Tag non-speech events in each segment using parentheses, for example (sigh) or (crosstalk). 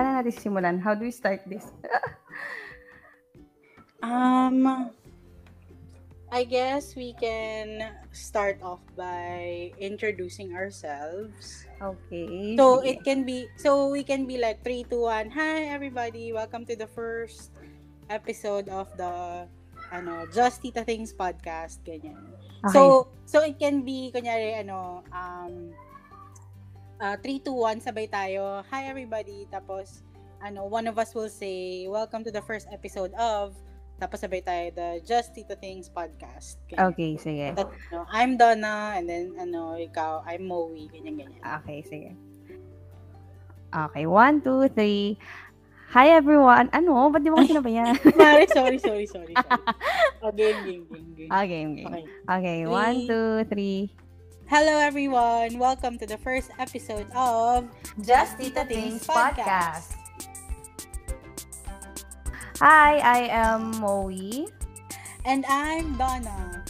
paano natin simulan? How do we start this? (laughs) um, I guess we can start off by introducing ourselves. Okay. So it can be so we can be like 3 2 1. Hi everybody, welcome to the first episode of the ano, Just Tita Things podcast ganyan. Okay. So so it can be kunyari ano um uh, 3 2 1 sabay tayo. Hi everybody. Tapos ano one of us will say welcome to the first episode of tapos sabay tayo the Just Tito Things podcast. Ganyan. Okay, sige. That, no, I'm Donna and then ano, ikaw, I'm Moe, ganyan ganyan. Okay, sige. Okay, one, two, three. Hi everyone! Ano? Ba't di mo kasi nabayan? (laughs) sorry, sorry, sorry, sorry. (laughs) Oh, game, game, game, game. Ah, game, game. Okay, okay one, two, three. Hello everyone! Welcome to the first episode of Just Tita Things Podcast. Hi, I am Moe. And I'm Donna.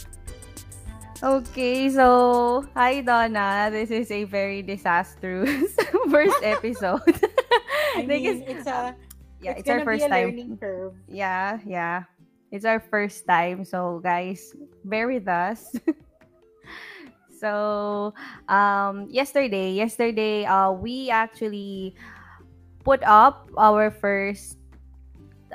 Okay, so hi Donna. This is a very disastrous (laughs) first (laughs) episode. I (laughs) mean, it's a um, yeah, it's, it's our first time. Curve. Yeah, yeah. It's our first time, so guys, bear with us. So, um yesterday, yesterday uh we actually put up our first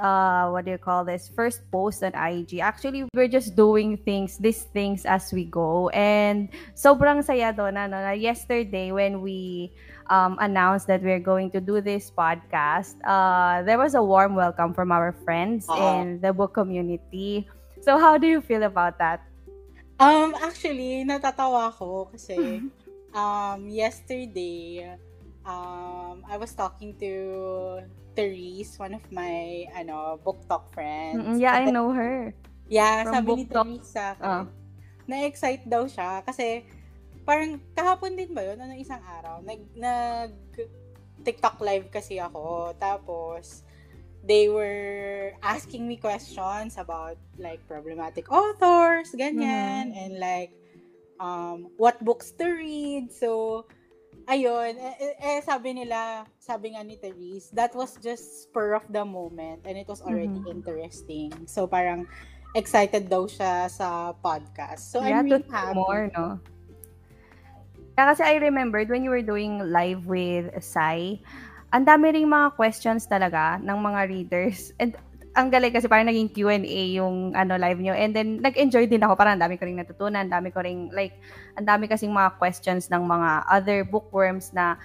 uh what do you call this first post on IG. Actually, we're just doing things, these things as we go. And sobrang saya doon ano, na yesterday when we um, announced that we're going to do this podcast, uh, there was a warm welcome from our friends uh-huh. in the book community. So how do you feel about that? Um actually, natatawa ako kasi um yesterday um I was talking to Therese, one of my ano book talk friends. Mm-mm, yeah, I know her. Yeah, From sabi ni Therese sa akin, uh. na-excite daw siya kasi parang kahapon din ba yun? Ano isang araw? Nag, nag TikTok live kasi ako. Tapos, they were asking me questions about like problematic authors, ganyan, mm-hmm. and like um, what books to read. So, ayun, eh, eh, eh, sabi nila, sabi nga ni Therese, that was just spur of the moment and it was already mm-hmm. interesting. So parang excited daw siya sa podcast. So yeah, I'm really happy. more, no? Kasi I remembered when you were doing live with Sai, ang dami ring mga questions talaga ng mga readers. And ang galing kasi parang naging Q&A yung ano live nyo. And then nag-enjoy din ako, parang ang dami ko ring natutunan, ang dami ko ring like ang dami kasing mga questions ng mga other bookworms na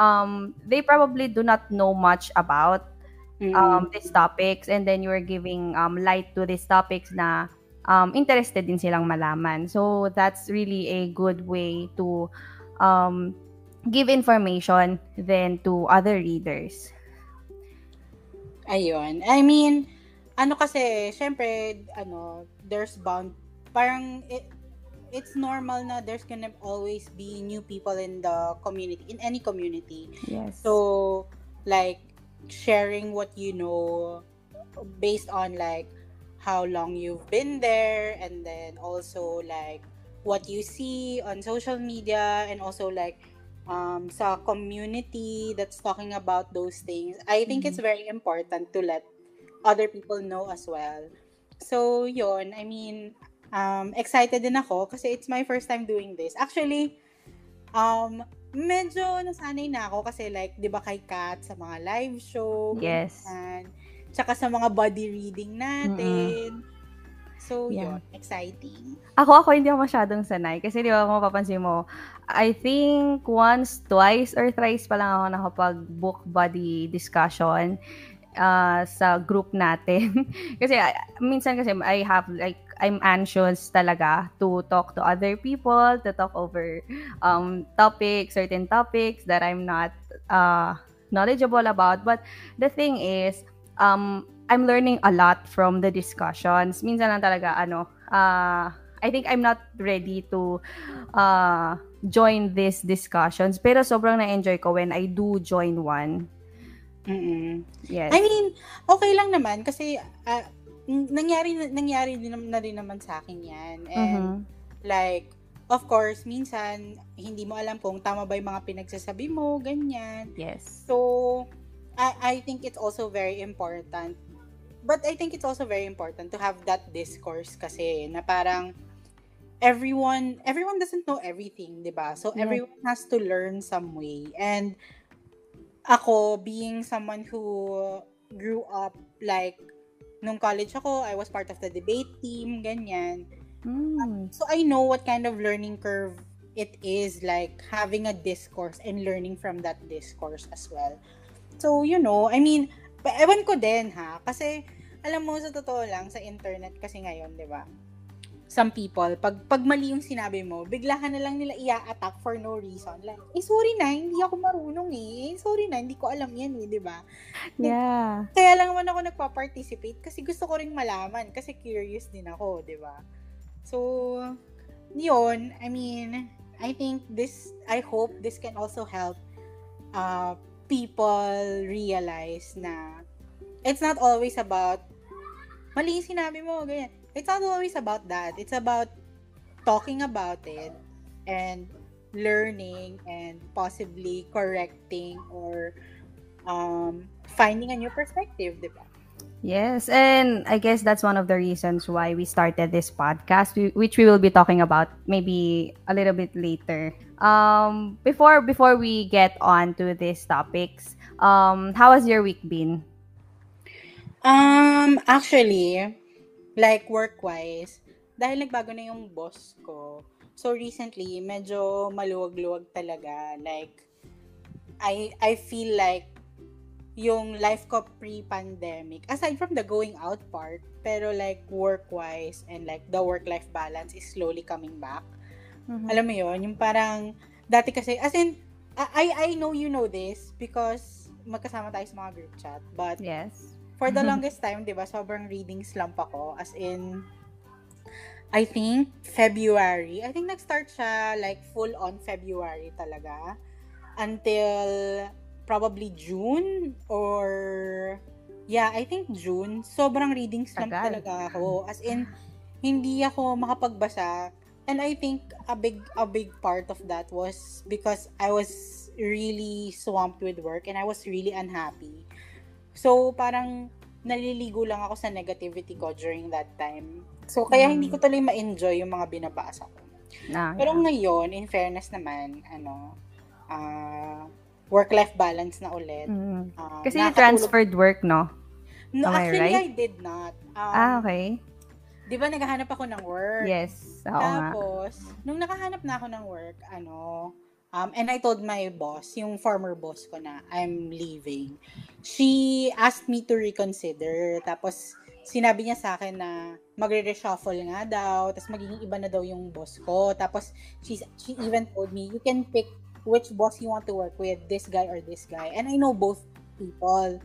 um they probably do not know much about mm-hmm. um these topics and then you are giving um light to these topics na um interested din silang malaman. So that's really a good way to um give information then to other readers. Ayun. I mean, ano kasi, syempre, ano, there's bound, parang, it, it's normal na there's gonna always be new people in the community, in any community. Yes. So, like, sharing what you know based on, like, how long you've been there, and then also, like, what you see on social media, and also, like, um, sa community that's talking about those things, I think mm-hmm. it's very important to let other people know as well. So, yon I mean, um, excited din ako kasi it's my first time doing this. Actually, um, medyo nasanay na ako kasi like, di ba kay Kat sa mga live show. Yes. And, tsaka sa mga body reading natin. Mm-hmm. So, yeah. yun, exciting. Ako, ako hindi ako masyadong sanay. Kasi di ba, kung mapapansin mo, I think once, twice, or thrice pa lang ako nakapag-book body discussion uh, sa group natin. (laughs) kasi uh, minsan kasi I have like I'm anxious talaga to talk to other people, to talk over um topics, certain topics that I'm not uh knowledgeable about. But the thing is, um I'm learning a lot from the discussions. Minsan lang talaga, ano, uh, I think I'm not ready to uh, join these discussions. Pero sobrang na-enjoy ko when I do join one. Mm-mm. Yes. I mean, okay lang naman kasi uh, nangyari nangyari din na rin naman sa akin 'yan. And mm-hmm. like of course, minsan hindi mo alam kung tama ba 'yung mga pinagsasabi mo, ganyan. Yes. So I, I think it's also very important. But I think it's also very important to have that discourse kasi na parang everyone everyone doesn't know everything, 'di ba? So yeah. everyone has to learn some way. And ako being someone who grew up like nung college ako, I was part of the debate team, ganyan. Mm. So I know what kind of learning curve it is like having a discourse and learning from that discourse as well. So, you know, I mean, ewan ko din ha, kasi alam mo sa totoo lang sa internet kasi ngayon, 'di ba? Some people, pag pag mali yung sinabi mo, bigla ka na lang nila i-attack for no reason. Like, eh sorry na, hindi ako marunong eh. eh sorry na, hindi ko alam yan eh, 'di ba? Yeah. Kaya lang naman ako nagpa-participate kasi gusto ko ring malaman kasi curious din ako, 'di ba? So, yun, I mean, I think this, I hope this can also help uh, people realize na it's not always about, mali yung sinabi mo, ganyan. It's not always about that. It's about talking about it and learning and possibly correcting or um, finding a new perspective, di ba? Yes, and I guess that's one of the reasons why we started this podcast, which we will be talking about maybe a little bit later. Um, before before we get on to these topics, um, how has your week been? Um, actually, like work-wise, dahil nagbago na yung boss ko, so recently, medyo maluwag-luwag talaga. Like, I I feel like yung life ko pre-pandemic, aside from the going out part, pero like work-wise and like the work-life balance is slowly coming back. Mm-hmm. Alam mo yon yung parang, dati kasi, as in, I, I know you know this because magkasama tayo sa mga group chat, but yes. For the longest time, di ba, sobrang reading slump ako, as in, I think, February. I think nag-start siya like full-on February talaga. Until probably June or yeah, I think June. Sobrang reading slump Tagal. talaga ako. As in hindi ako makapagbasa. And I think a big a big part of that was because I was really swamped with work and I was really unhappy. So parang naliligo lang ako sa negativity ko during that time. So kaya mm. hindi ko tuloy ma-enjoy yung mga binabasa ko. Nah, Pero yeah. ngayon, in fairness naman, ano, uh, work-life balance na ulit. Mm. Uh, Kasi you transferred work, no? No, Am actually, I, right? I did not. Um, ah, okay. Di ba naghahanap ako ng work? Yes. Oo Tapos, nga. nung nakahanap na ako ng work, ano, um, and I told my boss, yung former boss ko na, I'm leaving. She asked me to reconsider. Tapos, sinabi niya sa akin na magre-reshuffle nga daw, tapos magiging iba na daw yung boss ko. Tapos, she, she even told me, you can pick which boss you want to work with, this guy or this guy. And I know both people.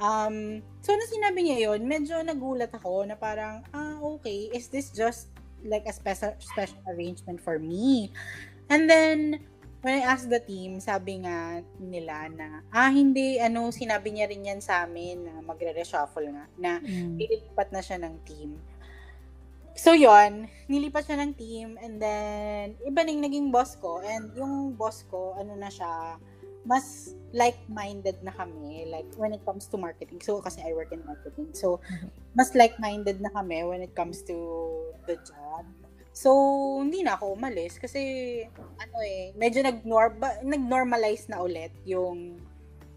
Um, so, na sinabi niya yon medyo nagulat ako na parang, ah, okay, is this just like a special, special arrangement for me? And then, when I asked the team, sabi nga nila na, ah, hindi, ano, sinabi niya rin yan sa amin na magre-reshuffle nga, na mm. ililipat na siya ng team. So, yon nilipat siya ng team and then, iba nang naging boss ko and yung boss ko, ano na siya, mas like-minded na kami, like, when it comes to marketing. So, kasi I work in marketing. So, mm-hmm. mas like-minded na kami when it comes to the job. So, hindi na ako umalis kasi, ano eh, medyo nag-norm- nag-normalize na ulit yung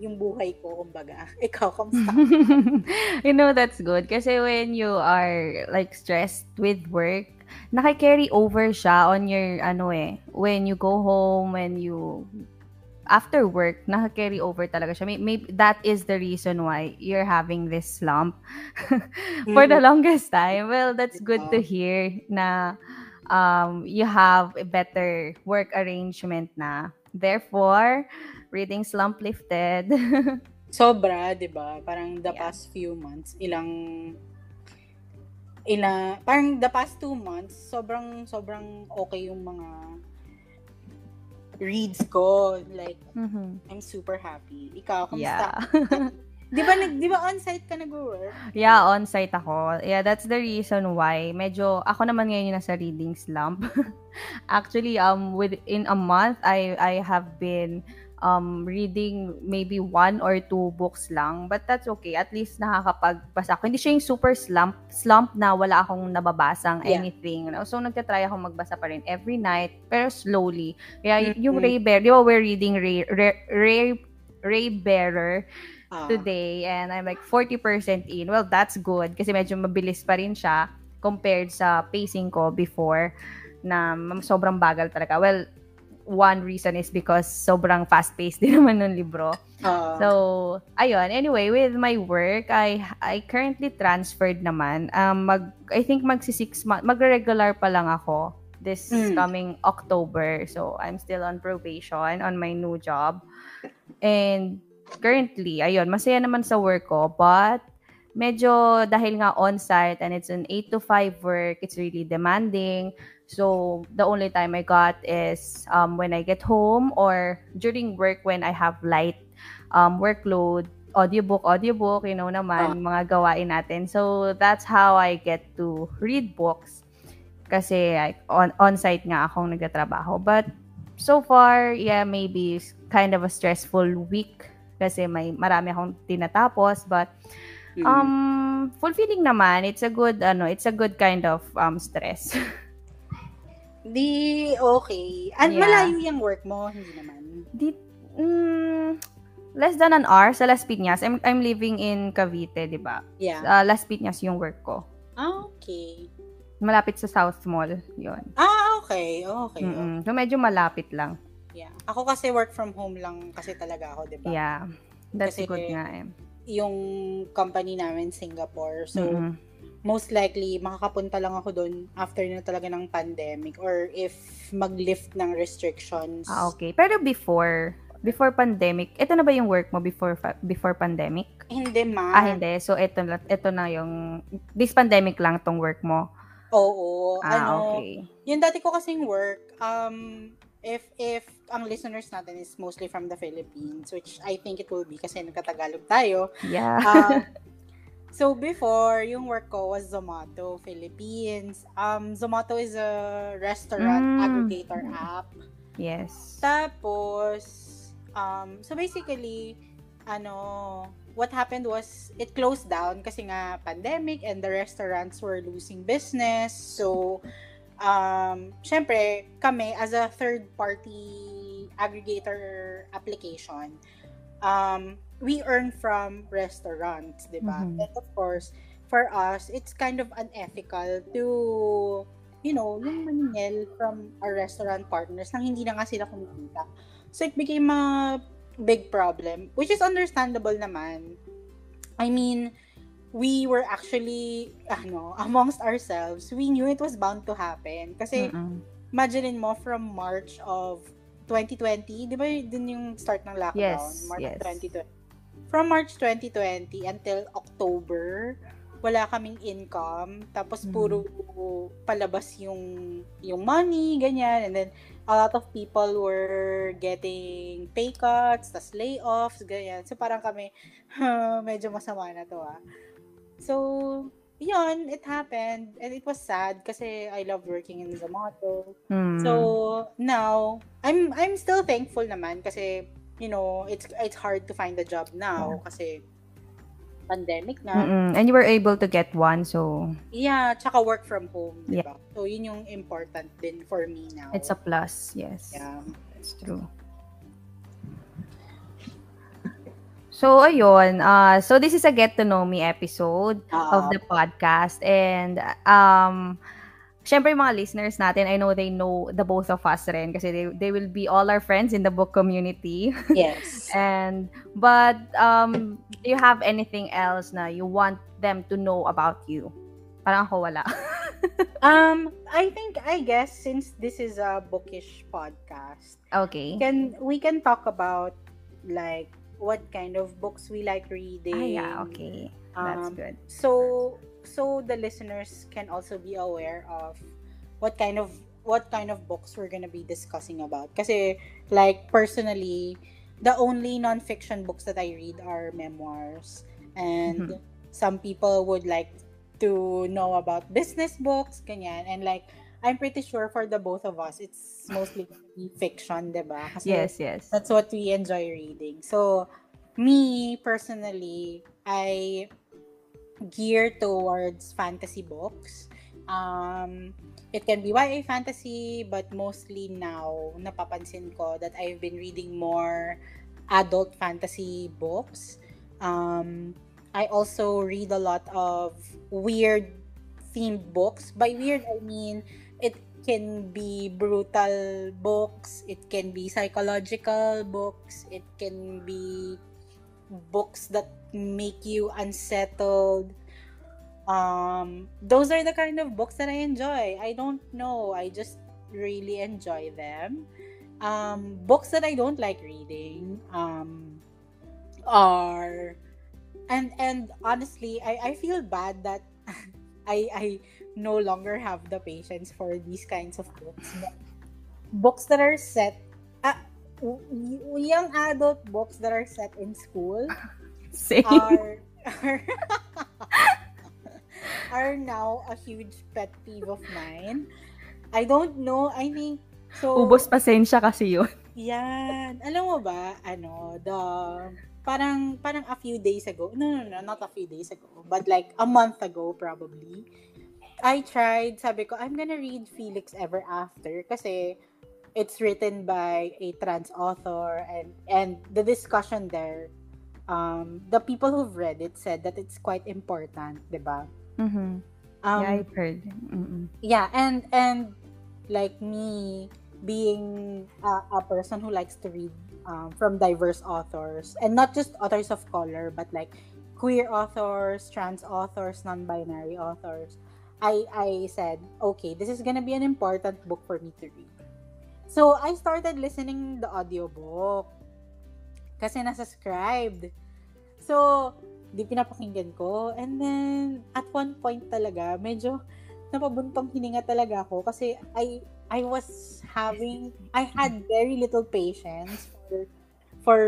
yung buhay ko, kumbaga. (laughs) Ikaw, kamusta? (laughs) you know, that's good. Kasi when you are, like, stressed with work, naki-carry over siya on your, ano eh, when you go home, when you, after work, naka-carry over talaga siya. Maybe, that is the reason why you're having this slump (laughs) for the mm-hmm. longest time. Well, that's good to hear na um, you have a better work arrangement na. Therefore, reading slump lifted. (laughs) Sobra, 'di ba? Parang the yeah. past few months, ilang ila parang the past two months, sobrang sobrang okay yung mga reads ko. Like, mm-hmm. I'm super happy. Ikaw, kamusta? Yeah. (laughs) Di ba, di ba on-site ka nag-work? Yeah, on-site ako. Yeah, that's the reason why. Medyo, ako naman ngayon yung nasa reading slump. (laughs) Actually, um, within a month, I, I have been um, reading maybe one or two books lang. But that's okay. At least nakakapagbasa ako. Hindi siya yung super slump, slump na wala akong nababasang yeah. anything. Know? So, nagtatry ako magbasa pa rin every night, pero slowly. Kaya mm-hmm. yung Ray Bear, di ba we're reading Ray, Ray, Ray, Ray Bearer uh. today and I'm like 40% in. Well, that's good kasi medyo mabilis pa rin siya compared sa pacing ko before na sobrang bagal talaga. Well, one reason is because sobrang fast-paced (laughs) din naman ng libro. Uh, so, ayun. Anyway, with my work, I I currently transferred naman. Um, mag, I think magsi six months, magre-regular pa lang ako this mm. coming October. So, I'm still on probation on my new job. And currently, ayun, masaya naman sa work ko, but medyo dahil nga on-site and it's an 8 to 5 work, it's really demanding. So the only time I got is um, when I get home or during work when I have light um, workload, audiobook, audiobook, you know naman, uh. mga gawain natin. So that's how I get to read books. Kasi on, on-site nga akong nagtatrabaho. But so far, yeah, maybe kind of a stressful week kasi may marami akong tinatapos. But mm-hmm. um, fulfilling naman. It's a good, ano, it's a good kind of um, stress. (laughs) Di, okay. At yeah. malayo yung work mo, hindi naman. Di, mm, less than an hour sa Las Piñas. I'm, I'm living in Cavite, di ba? Yeah. Uh, Las Piñas yung work ko. Ah, okay. Malapit sa South Mall, yon. Ah, okay. Okay. Mm-mm. So, medyo malapit lang. Yeah. Ako kasi work from home lang kasi talaga ako, di ba? Yeah. That's kasi good nga eh. Yung company namin, Singapore. So, mm-hmm most likely makakapunta lang ako doon after na talaga ng pandemic or if mag-lift ng restrictions. Ah, okay. Pero before, before pandemic, ito na ba yung work mo before before pandemic? Hindi ma. Ah, hindi. So ito ito na yung this pandemic lang tong work mo. Oo. Ah, ano, okay. Yung dati ko kasing work, um, if if ang listeners natin is mostly from the Philippines, which I think it will be kasi nagkatagalog tayo. Yeah. Uh, (laughs) So before, yung work ko was Zomato Philippines. Um, Zomato is a restaurant mm. aggregator app. Yes. Tapos, um, so basically, ano, what happened was it closed down kasi nga pandemic and the restaurants were losing business. So, um, syempre, kami as a third party aggregator application, um, we earn from restaurants, di ba? Mm-hmm. And of course, for us, it's kind of unethical to, you know, yung maningil from our restaurant partners nang hindi na nga sila kumikita. So, it became a big problem, which is understandable naman. I mean, we were actually, ano, amongst ourselves, we knew it was bound to happen. Kasi, Mm-mm. imagine mo, from March of 2020, di ba din yung start ng lockdown? Yes, March yes. 2020 from March 2020 until October, wala kaming income. Tapos mm-hmm. puro palabas yung yung money, ganyan. And then a lot of people were getting pay cuts, tas layoffs, ganyan. So parang kami, (laughs) medyo masama na to ah. So, yun, it happened. And it was sad kasi I love working in Zomato. Mm. So, now, I'm I'm still thankful naman kasi you know, it's it's hard to find a job now yeah. kasi pandemic na. Mm-mm. And you were able to get one, so... Yeah, tsaka work from home, di ba? Yeah. So, yun yung important din for me now. It's a plus, yes. Yeah. It's true. So, ayun. Uh, so, this is a get to know me episode uh-huh. of the podcast. And, um, syempre mga listeners natin, I know they know the both of us rin kasi they, they will be all our friends in the book community. (laughs) Yes. and, but, um, do you have anything else na you want them to know about you? Parang ako wala. (laughs) um, I think, I guess, since this is a bookish podcast, okay. can we can talk about, like, what kind of books we like reading. Ah, yeah, okay. That's um, good. So, so the listeners can also be aware of what kind of what kind of books we're gonna be discussing about. Kasi, like, personally, the only non-fiction books that I read are memoirs. And mm-hmm. some people would like to know about business books, ganyan. And like, I'm pretty sure for the both of us, it's mostly fiction, diba? Kasi yes, yes. That's what we enjoy reading. So, me, personally, I gear towards fantasy books. Um, it can be YA fantasy, but mostly now, napapansin ko that I've been reading more adult fantasy books. Um, I also read a lot of weird themed books. By weird, I mean can be brutal books, it can be psychological books, it can be books that make you unsettled. Um, those are the kind of books that I enjoy. I don't know, I just really enjoy them. Um, books that I don't like reading um, are and and honestly, I, I feel bad that (laughs) I I no longer have the patience for these kinds of books. But books that are set, uh, young adult books that are set in school (laughs) Same. are are, (laughs) are now a huge pet peeve of mine. I don't know. I think so. Ubos pasensya kasi yun. Yan. Alam mo ba, ano, the parang parang a few days ago. No, no, no, not a few days ago, but like a month ago probably. I tried, sabi ko, I'm gonna read Felix Ever After kasi it's written by a trans author and and the discussion there um the people who've read it said that it's quite important important, 'di ba? Mhm. Um, yeah, I've heard. Mm-mm. Yeah, and and like me being a, a person who likes to read um, from diverse authors and not just authors of color but like queer authors trans authors non-binary authors i i said okay this is gonna be an important book for me to read. So i started listening the audiobook kasi nasa-scribed so di pinapakinggan ko. And then at one point talaga medyo napabuntong hininga talaga ako kasi I I was having I had very little patience for for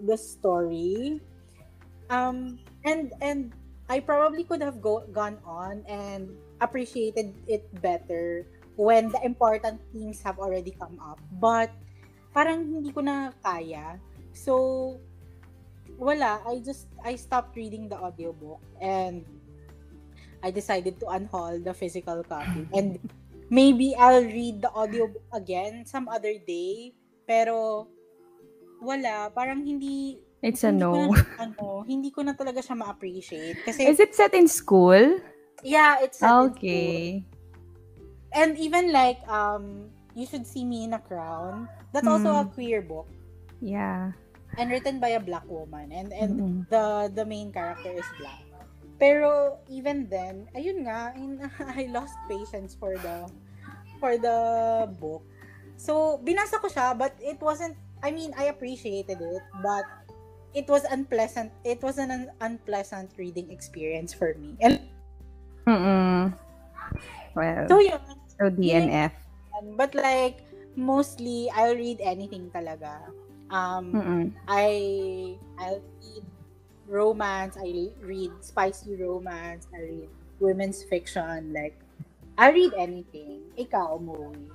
the story. Um and and I probably could have go, gone on and appreciated it better when the important things have already come up. But parang hindi ko na kaya. So wala, I just I stopped reading the audiobook and I decided to unhaul the physical copy. (laughs) And maybe I'll read the audiobook again some other day. Pero wala, parang hindi It's a no. Na, (laughs) ano, hindi ko na talaga siya ma-appreciate kasi Is it set in school? Yeah, it's set okay. in school. And even like um You Should See Me in a Crown, that's hmm. also a queer book. Yeah. And written by a black woman and and mm-hmm. the the main character is black. Pero even then, ayun nga, in, (laughs) I lost patience for the for the book. So, binasa ko siya, but it wasn't, I mean, I appreciated it, but it was unpleasant. It was an un- unpleasant reading experience for me. And, Mm-mm. Well, so yun. So, DNF. But like, mostly, I'll read anything talaga. Um, Mm-mm. I, I'll read romance, I read spicy romance, I read women's fiction, like, I read anything. Ikaw, movie.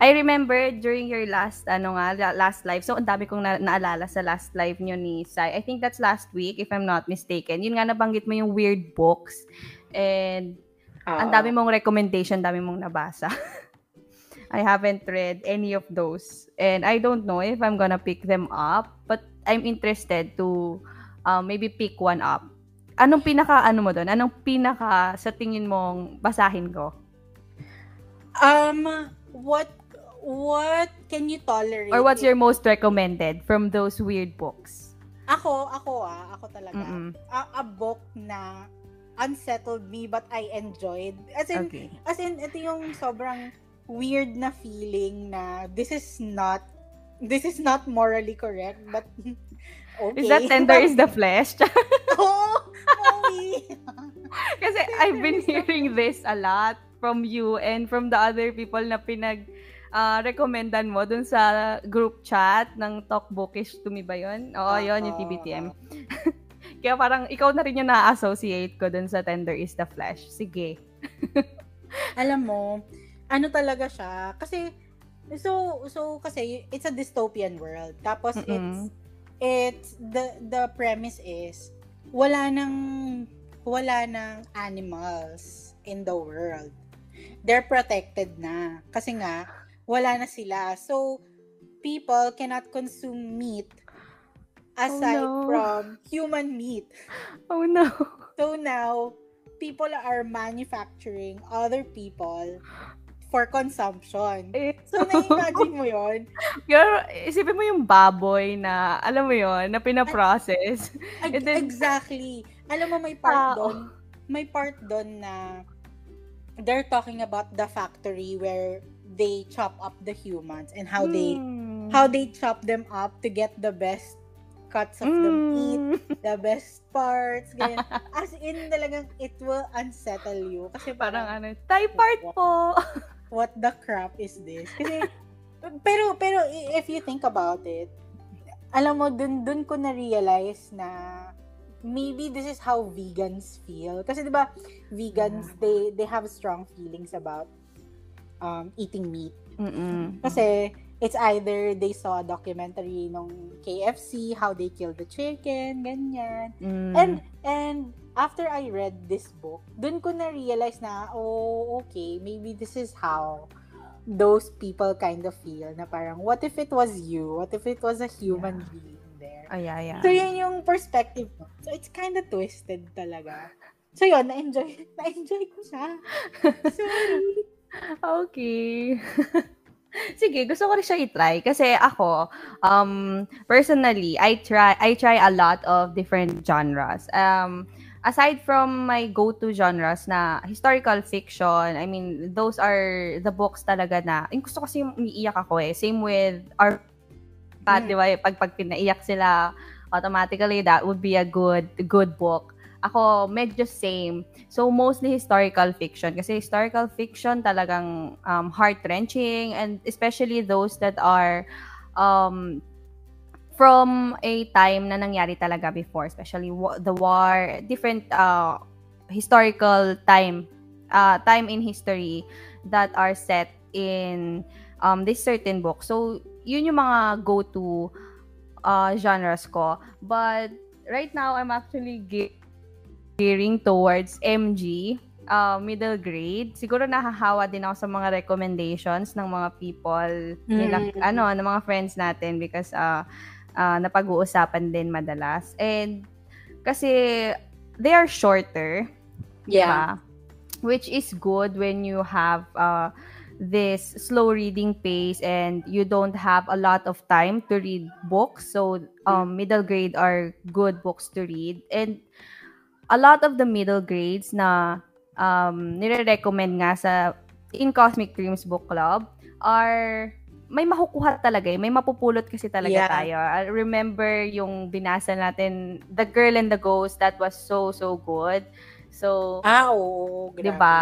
I remember during your last, ano nga, last live, so ang dami kong na- naalala sa last live nyo ni Sai. I think that's last week, if I'm not mistaken. Yun nga, nabanggit mo yung weird books. And uh, ang dami mong recommendation, dami mong nabasa. (laughs) I haven't read any of those. And I don't know if I'm gonna pick them up, but I'm interested to um, maybe pick one up. Anong pinaka ano mo doon? Anong pinaka sa tingin mong basahin ko? Um what what can you tolerate? Or what's your most recommended from those weird books? Ako, ako ah, ako talaga. A, a book na unsettled me but I enjoyed. As in, okay. as in, ito yung sobrang weird na feeling na this is not this is not morally correct but (laughs) Okay. Is that tender is the flesh? (laughs) Kasi I've been hearing this a lot from you and from the other people na pinag uh, recommenddan mo dun sa group chat ng Talk Bookish to me ba yun? Oo, uh, yun, yung TBTM. (laughs) Kaya parang ikaw na rin yung na-associate ko dun sa Tender is the Flesh. Sige. (laughs) Alam mo, ano talaga siya. Kasi, so, so, kasi, it's a dystopian world. Tapos, Mm-mm. it's, it's, the, the premise is, wala nang, wala nang animals in the world. They're protected na. Kasi nga, wala na sila. So, people cannot consume meat aside oh, no. from human meat. Oh no. So now, people are manufacturing other people for consumption. Eh, so, na-imagine mo yon Pero, isipin mo yung baboy na, alam mo yon na pinaprocess. Ag- then, exactly. Alam mo, may part uh, doon, may part doon na they're talking about the factory where they chop up the humans and how hmm. they how they chop them up to get the best cuts of mm. the meat, hmm. the best parts, ganyan. (laughs) As in, talagang it will unsettle you. Kasi parang, parang ano, Thai part what, po. (laughs) what the crap is this? Kasi, pero, pero, if you think about it, alam mo, dun, dun ko na-realize na maybe this is how vegans feel. Kasi 'di ba, vegans yeah. they they have strong feelings about um eating meat. Mm-mm. Kasi it's either they saw a documentary nung KFC how they kill the chicken, ganyan. Mm. And and after I read this book, dun ko na realize na oh, okay, maybe this is how those people kind of feel na parang what if it was you? What if it was a human yeah. being? Oh, yeah, yeah. So, yun yung perspective mo. So, it's kind of twisted talaga. So, yun, na-enjoy, (laughs) na-enjoy ko siya. (laughs) Sorry. Okay. (laughs) Sige, gusto ko rin siya i-try kasi ako um personally, I try I try a lot of different genres. Um aside from my go-to genres na historical fiction, I mean, those are the books talaga na, yung gusto kasi umiiyak ako eh. Same with our mm. di ba, pag, pag pinaiyak sila, automatically that would be a good good book. Ako, medyo same. So, mostly historical fiction. Kasi historical fiction talagang um, heart-wrenching and especially those that are um, from a time na nangyari talaga before, especially the war, different uh, historical time, uh, time in history that are set in um, this certain book. So, yun yung mga go-to uh, genres ko. But right now, I'm actually gearing towards MG, uh, middle grade. Siguro nahahawa din ako sa mga recommendations ng mga people, mm-hmm. nila, ano, ng mga friends natin because uh, uh, napag-uusapan din madalas. And kasi they are shorter. Yeah. Diba? Which is good when you have uh, this slow reading pace and you don't have a lot of time to read books so um, middle grade are good books to read and a lot of the middle grades na um, nire-recommend nga sa in Cosmic Dreams Book Club are may makukuha talaga eh. May mapupulot kasi talaga yeah. tayo. I remember yung binasa natin, The Girl and the Ghost, that was so, so good. So, ah, oo. Grabe. Diba?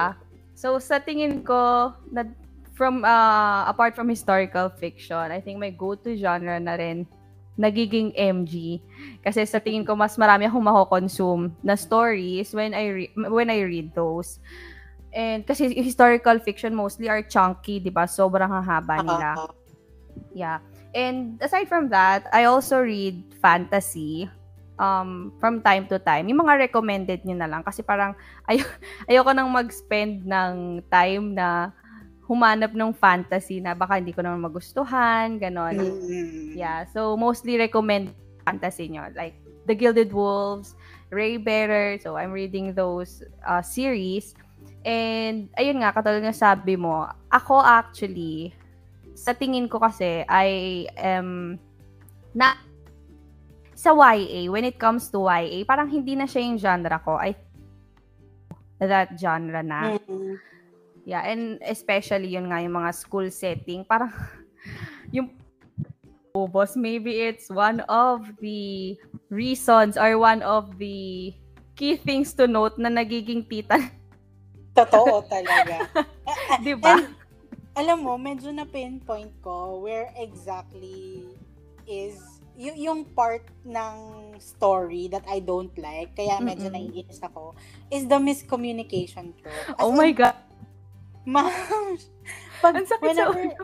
So, sa tingin ko, na, from uh, apart from historical fiction, I think my go-to genre na rin nagiging MG kasi sa tingin ko mas marami akong mako-consume na stories when I re- when I read those. And kasi historical fiction mostly are chunky, 'di ba? Sobrang hahaba nila. Uh-huh. Yeah. And aside from that, I also read fantasy um, from time to time. Yung mga recommended niyo na lang kasi parang (laughs) ay ayoko nang mag-spend ng time na humanap ng fantasy na baka hindi ko naman magustuhan, ganon. Mm-hmm. Yeah, so mostly recommend fantasy nyo. Like, The Gilded Wolves, Ray Bearer. So, I'm reading those uh, series. And, ayun nga, katulad nga sabi mo, ako actually, sa tingin ko kasi, I am na sa YA, when it comes to YA, parang hindi na siya yung genre ko. I that genre na. Mm-hmm. Yeah, and especially yun nga yung mga school setting, parang (laughs) yung boss, maybe it's one of the reasons or one of the key things to note na nagiging tita. Totoo (laughs) talaga. Di ba? Alam mo, medyo na pinpoint ko where exactly is y- yung part ng story that I don't like, kaya medyo mm-hmm. naiinis ako, is the miscommunication trope. oh my God Ma'am, (laughs) pag, whenever,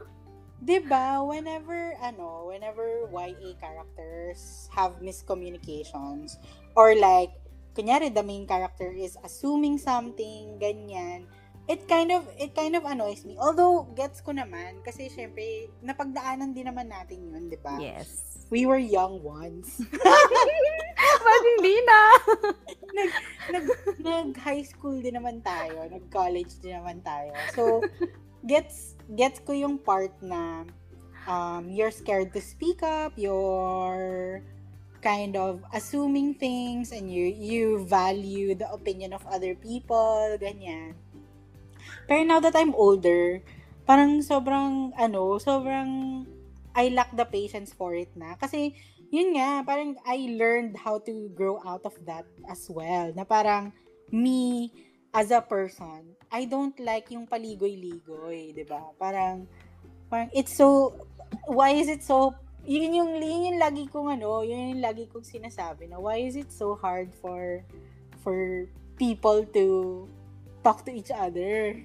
Diba, whenever, ano, whenever YA characters have miscommunications, or like, kunyari, the main character is assuming something, ganyan, it kind of, it kind of annoys me. Although, gets ko naman, kasi syempre, napagdaanan din naman natin yun, di ba? Yes. We were young ones. (laughs) Ba't hindi na? nag, nag, nag high school din naman tayo, nag college din naman tayo. So, gets gets ko yung part na um, you're scared to speak up, you're kind of assuming things and you you value the opinion of other people, ganyan. Pero now that I'm older, parang sobrang ano, sobrang I lack the patience for it na kasi yun nga, parang I learned how to grow out of that as well. Na parang me as a person, I don't like yung paligoy-ligoy, 'di ba? Parang parang it's so why is it so yun yung, yun yung lagi kong ano, yun yung lagi kong sinasabi na why is it so hard for for people to talk to each other?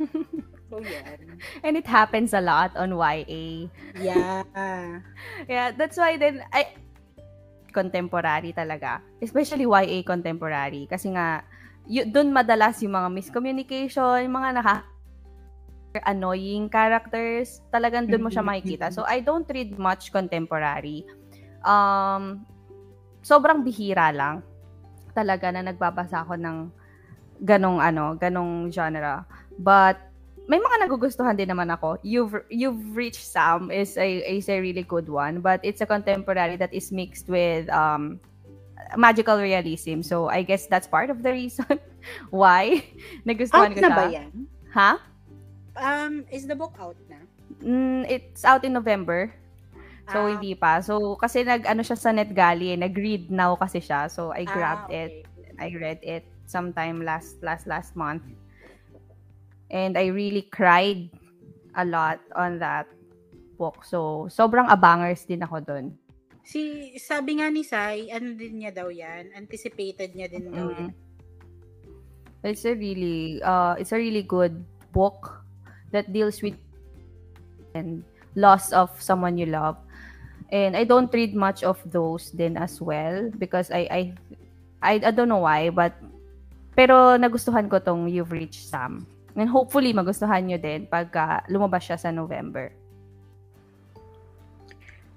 (laughs) so, yan. And it happens a lot on YA. Yeah. yeah, that's why then, I, contemporary talaga. Especially YA contemporary. Kasi nga, y- doon madalas yung mga miscommunication, yung mga naka annoying characters, talagang doon mo siya makikita. So, I don't read much contemporary. Um, sobrang bihira lang talaga na nagbabasa ako ng ganong ano, ganong genre. But may mga nagugustuhan din naman ako. You've you've reached Sam is a is a really good one, but it's a contemporary that is mixed with um magical realism. So, I guess that's part of the reason (laughs) why (laughs) nagustuhan out ko siya. na ba yan? Ha? Um, is the book out na? Mm, it's out in November. So, Ah. hindi pa. So, kasi nag-ano siya sa NetGalley, eh, nag-read now kasi siya. So, I grabbed ah, it. okay. I read it sometime last last last month. And I really cried a lot on that book. So, sobrang abangers din ako doon. Si, sabi nga ni Sai, ano din niya daw yan? Anticipated niya din daw Mm. yan. It's a really uh it's a really good book that deals with and loss of someone you love. And I don't read much of those then as well because I I I, I don't know why but pero nagustuhan ko tong You've Reached Sam. And hopefully magustuhan nyo din pag lumabas siya sa November.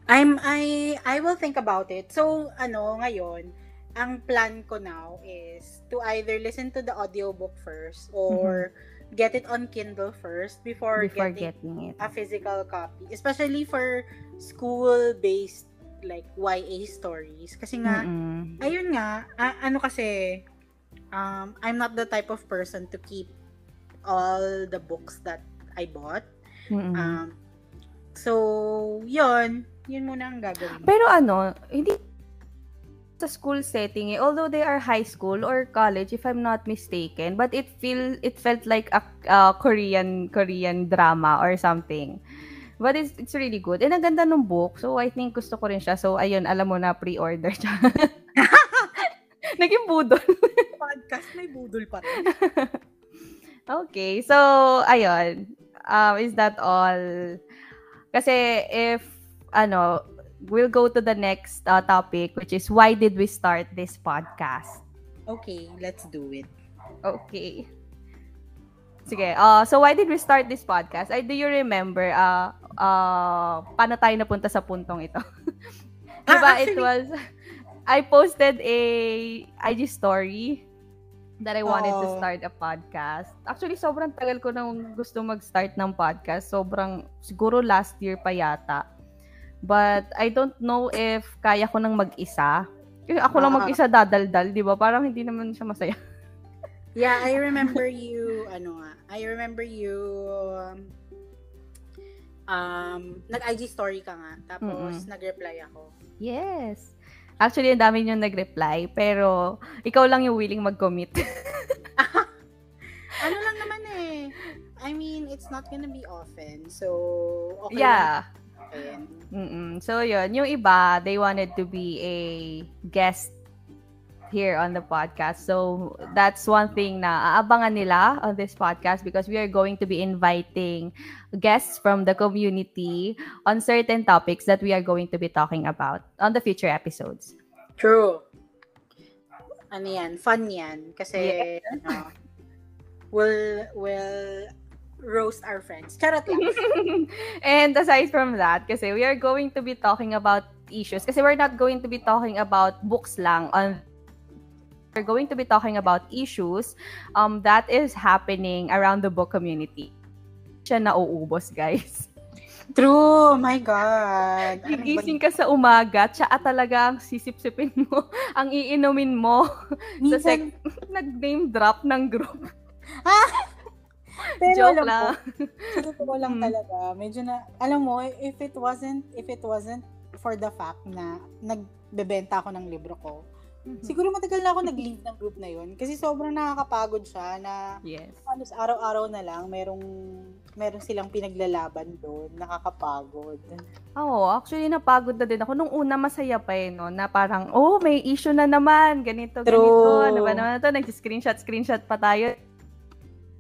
I'm I I will think about it. So ano ngayon, ang plan ko now is to either listen to the audiobook first or get it on Kindle first before, Before getting getting it. a physical copy. Especially for school-based like YA stories kasi nga Mm-mm. ayun nga, a- ano kasi um I'm not the type of person to keep all the books that I bought. Mm-mm. Um, so, yun. Yun muna ang gagawin. Pero ano, hindi sa school setting eh. Although they are high school or college, if I'm not mistaken, but it feel it felt like a, a Korean Korean drama or something. But it's, it's really good. And ang ganda ng book. So, I think gusto ko rin siya. So, ayun, alam mo na, pre-order siya. (laughs) Naging budol. podcast may budol pa rin. (laughs) okay. So, ayun. Um, is that all? Kasi if, ano, we'll go to the next uh, topic, which is why did we start this podcast? Okay, let's do it. Okay. Sige. Uh, so, why did we start this podcast? I do you remember uh, uh, paano tayo napunta sa puntong ito? (laughs) diba, Ah, it actually- was, I posted a IG story that I wanted to Oo. start a podcast. Actually, sobrang tagal ko nang gusto mag-start ng podcast. Sobrang, siguro last year pa yata. But, I don't know if kaya ko nang mag-isa. Kasi ako lang Ah. mag-isa dadaldal, di ba? Parang hindi naman siya masaya. Yeah, I (laughs) remember you, ano nga, I remember you, um, um, nag-IG story ka nga, tapos Mm-mm. nag-reply ako. Yes. Actually, ang dami nyo nag-reply, pero ikaw lang yung willing mag-commit. (laughs) Ano lang naman eh, I mean, it's not gonna be often, so, okay yeah. lang. So, yun. Yung iba, they wanted to be a guest here on the podcast. So that's one thing na aabangan nila on this podcast because we are going to be inviting guests from the community on certain topics that we are going to be talking about on the future episodes. True. Ano yan? Fun yan. Kasi, yeah. ano, we'll, we'll roast our friends. Charot lang. (laughs) and aside from that, kasi we are going to be talking about issues. Kasi we're not going to be talking about books lang on we're going to be talking about issues um, that is happening around the book community. Siya nauubos, guys. (laughs) True, my God. Gigising ka sa umaga, tsaka talaga ang sisip-sipin mo, (laughs) ang iinumin mo. (laughs) Minsan, sa sec- nag-name drop ng group. Ha? Pero Joke lang. Sa totoo lang mm. talaga, medyo na, alam mo, if it wasn't, if it wasn't for the fact na nagbebenta ako ng libro ko, Mm-hmm. Siguro matagal na ako nag-leave ng group na yun kasi sobrang nakakapagod siya na yes. halos araw-araw na lang merong meron silang pinaglalaban doon, nakakapagod. Oo, oh, actually napagod na din ako. Nung una masaya pa eh, no? Na parang, oh, may issue na naman, ganito, True. ganito. Ano ba naman ito? Nag-screenshot, screenshot pa tayo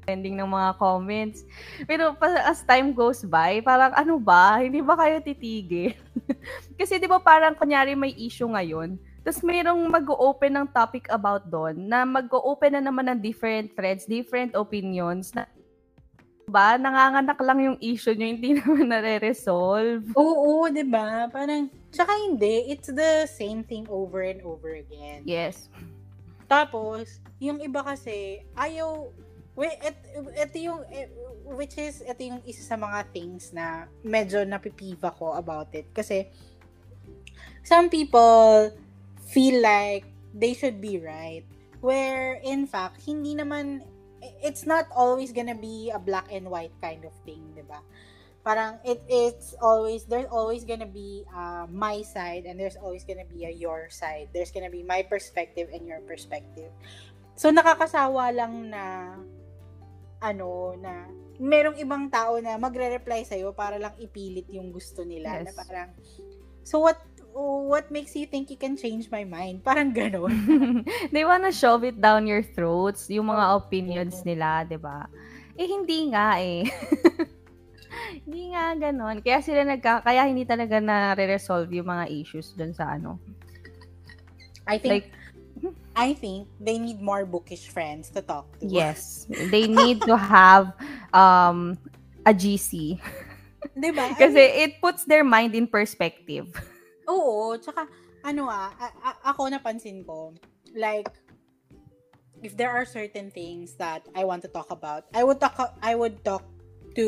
ending ng mga comments. Pero as time goes by, parang ano ba, hindi ba kayo titigil? (laughs) Kasi 'di ba parang kunyari may issue ngayon, tapos mayroong mag-open ng topic about doon na mag-open na naman ng different threads, different opinions na ba, nanganganak lang yung issue nyo, hindi (laughs) naman nare-resolve. Oo, di ba? Parang, tsaka hindi, it's the same thing over and over again. Yes. Tapos, yung iba kasi, ayaw, wait, et, ito yung, et, which is, ito yung isa sa mga things na medyo napipiva ko about it. Kasi, some people, feel like they should be right. Where, in fact, hindi naman, it's not always gonna be a black and white kind of thing, di ba? Parang, it, it's always, there's always gonna be uh, my side and there's always gonna be a your side. There's gonna be my perspective and your perspective. So, nakakasawa lang na, ano, na, merong ibang tao na magre-reply sa'yo para lang ipilit yung gusto nila. Yes. Na parang, so what what makes you think you can change my mind? Parang gano'n. (laughs) They wanna shove it down your throats, yung mga oh, opinions nila, di ba? Eh, hindi nga eh. (laughs) hindi nga ganon. Kaya sila nagka, kaya hindi talaga na-resolve yung mga issues dun sa ano. I think, like, I think they need more bookish friends to talk to. Yes. They need to have um a GC. Diba? (laughs) Kasi it puts their mind in perspective. Oo, tsaka ano ah, a- a- ako napansin ko, like if there are certain things that I want to talk about, I would talk I would talk to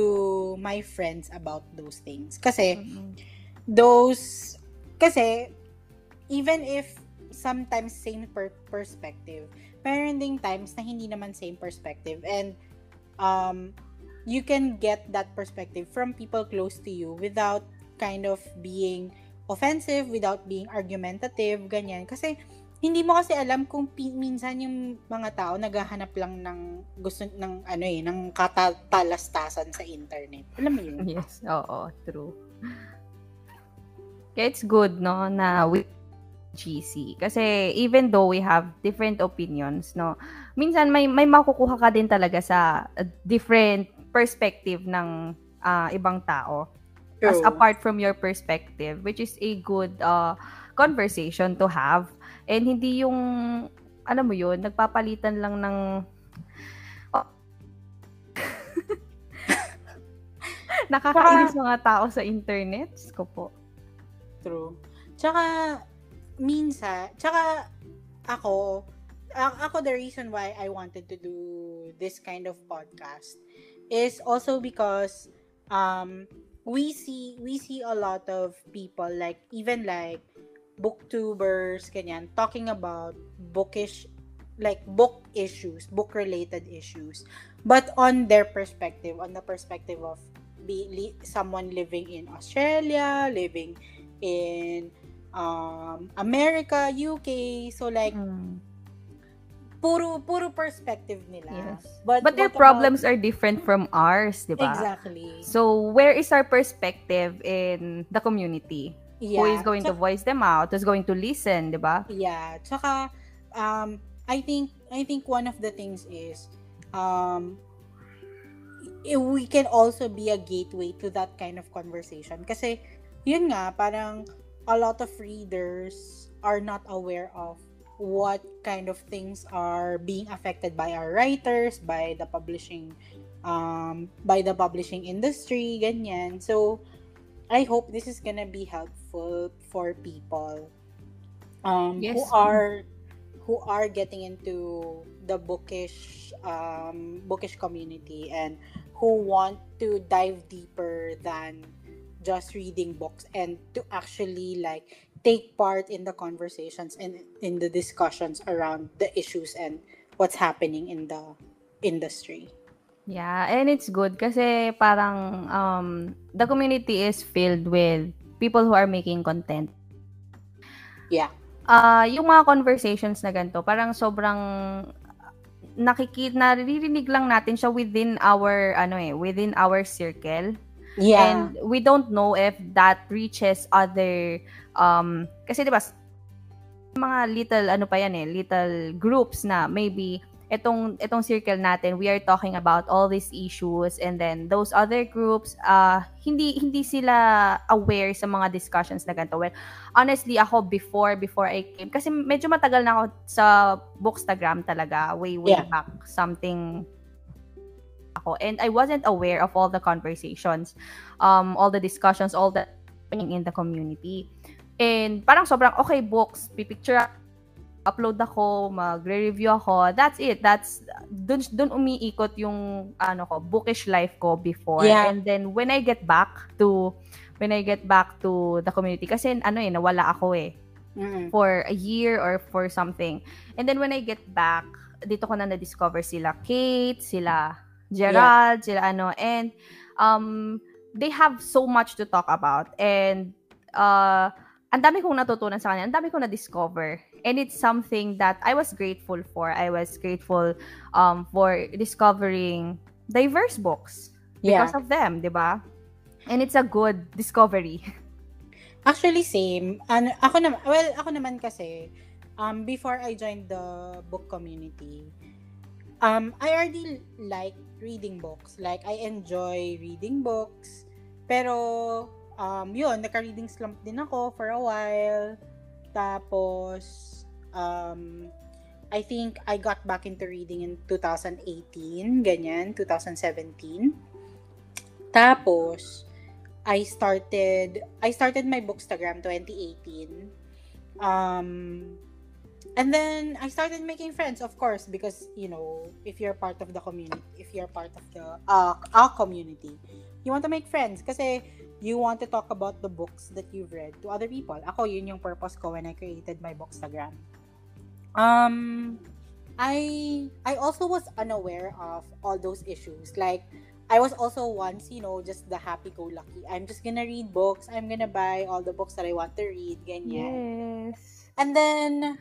my friends about those things. Kasi mm-hmm. those kasi even if sometimes same per- perspective, meron ding times na hindi naman same perspective and um you can get that perspective from people close to you without kind of being offensive, without being argumentative, ganyan. Kasi, hindi mo kasi alam kung pi- minsan yung mga tao naghahanap lang ng gusto ng ano eh ng katalastasan sa internet. Alam mo yun? Yes, oo, true. It's good no na with GC kasi even though we have different opinions no, minsan may may makukuha ka din talaga sa different perspective ng uh, ibang tao. True. as apart from your perspective which is a good uh, conversation to have and hindi yung ano mo yun nagpapalitan lang ng oh. (laughs) nakakainis mga tao sa internet ko po true tsaka minsan tsaka ako ako the reason why I wanted to do this kind of podcast is also because um we see we see a lot of people like even like booktubers kanyan talking about bookish like book issues book related issues but on their perspective on the perspective of be li- someone living in Australia living in um America UK so like mm puro puro perspective nila. Yes. But, but their problems about... are different from ours, 'di ba? Exactly. So where is our perspective in the community? Yeah. Who is going Tsaka, to voice them out? Who's going to listen, listen, 'di ba? Yeah. Tsaka um, I think I think one of the things is um, we can also be a gateway to that kind of conversation. Kasi, yun nga, parang a lot of readers are not aware of what kind of things are being affected by our writers, by the publishing um, by the publishing industry, ganyan. So, I hope this is gonna be helpful for people um, yes. who are who are getting into the bookish um, bookish community and who want to dive deeper than just reading books and to actually like take part in the conversations and in the discussions around the issues and what's happening in the industry. Yeah, and it's good kasi parang um, the community is filled with people who are making content. Yeah. Uh, yung mga conversations na ganito, parang sobrang nakikita, naririnig lang natin siya within our, ano eh, within our circle. Yeah. And we don't know if that reaches other, um, kasi di ba, mga little, ano pa yan eh, little groups na maybe itong itong circle natin we are talking about all these issues and then those other groups uh hindi hindi sila aware sa mga discussions na ganito. Well honestly ako before before I came kasi medyo matagal na ako sa bookstagram talaga way way yeah. back something ako. And I wasn't aware of all the conversations um all the discussions all the in the community and parang sobrang okay books pipicture upload ako, magre-review ako. That's it. That's dun dun umiikot yung ano ko, bookish life ko before. Yeah. And then when I get back to when I get back to the community kasi ano eh nawala ako eh. Mm-hmm. For a year or for something. And then when I get back, dito ko na na-discover sila Kate, sila Gerald, yeah. sila ano and um they have so much to talk about and uh ang dami kong natutunan sa kanya, ang dami kong na-discover. And it's something that I was grateful for. I was grateful um, for discovering diverse books because yeah. of them, di ba? And it's a good discovery. (laughs) Actually, same. Ano, ako naman, well, ako naman kasi, um, before I joined the book community, um, I already like reading books. Like, I enjoy reading books. Pero, um, yun, naka-reading slump din ako for a while. Tapos, um, I think I got back into reading in 2018, ganyan, 2017. Tapos, I started, I started my Bookstagram 2018. Um, and then I started making friends, of course, because you know, if you're part of the community, if you're part of the uh, our community, you want to make friends. Kasi you want to talk about the books that you've read to other people. Ako, yun yung purpose ko when I created my Bookstagram. Um, I I also was unaware of all those issues. Like, I was also once, you know, just the happy-go-lucky. I'm just gonna read books. I'm gonna buy all the books that I want to read. Ganyan. Yes. And then,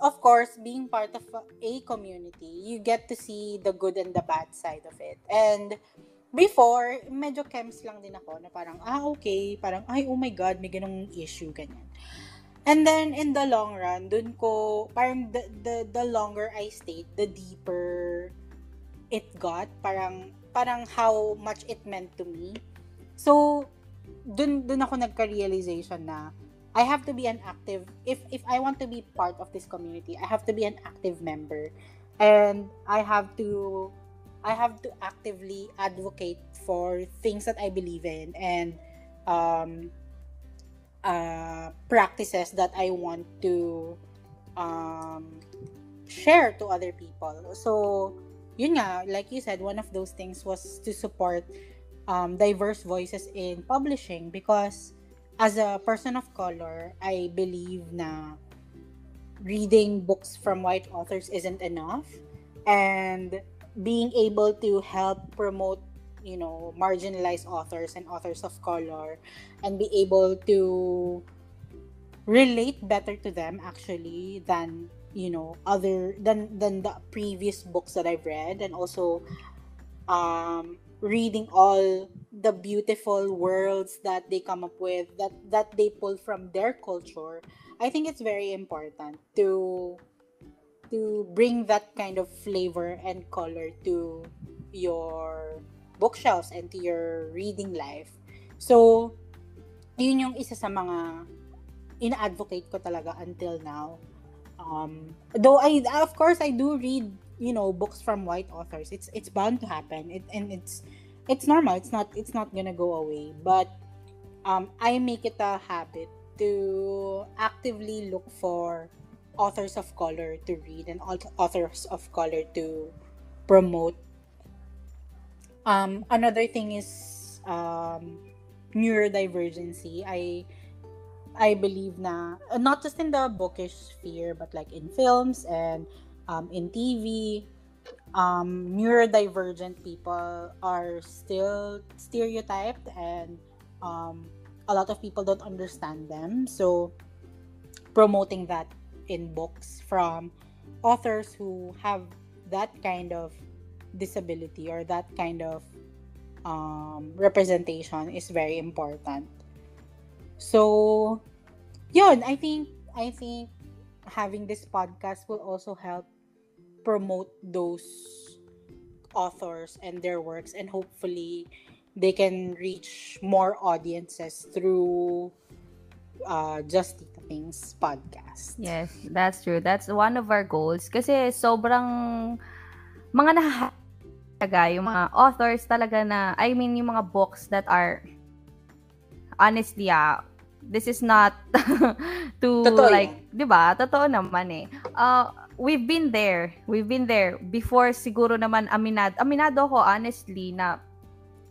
of course, being part of a community, you get to see the good and the bad side of it. And before, medyo chems lang din ako na parang, ah, okay, parang, ay, oh my God, may ganong issue, ganyan. And then, in the long run, dun ko, parang the, the, the longer I stayed, the deeper it got, parang, parang how much it meant to me. So, dun, dun ako nagka-realization na, I have to be an active, if, if I want to be part of this community, I have to be an active member. And I have to I have to actively advocate for things that I believe in and um, uh, practices that I want to um, share to other people. So, yun nga, like you said, one of those things was to support um, diverse voices in publishing because as a person of color, I believe na reading books from white authors isn't enough. And being able to help promote you know marginalized authors and authors of color and be able to relate better to them actually than you know other than than the previous books that I've read and also um reading all the beautiful worlds that they come up with that that they pull from their culture. I think it's very important to to bring that kind of flavor and color to your bookshelves and to your reading life. So, yun yung isa sa mga ina-advocate ko talaga until now. Um, though I, of course, I do read, you know, books from white authors. It's it's bound to happen. It and it's it's normal. It's not it's not gonna go away. But um, I make it a habit to actively look for authors of color to read and authors of color to promote. Um, another thing is um, neurodivergency. I I believe na uh, not just in the bookish sphere but like in films and um, in TV um, neurodivergent people are still stereotyped and um, a lot of people don't understand them so promoting that in books from authors who have that kind of disability or that kind of um, representation is very important. So, yun, I think I think having this podcast will also help promote those authors and their works and hopefully they can reach more audiences through uh, Just Things podcast. Yes, that's true. That's one of our goals. Kasi sobrang mga nahahaga yung mga authors talaga na, I mean, yung mga books that are, honestly, ah, this is not (laughs) to Totoo like. 'di ba? Totoo naman eh. Uh, we've been there. We've been there before siguro naman aminado. Aminado ako honestly na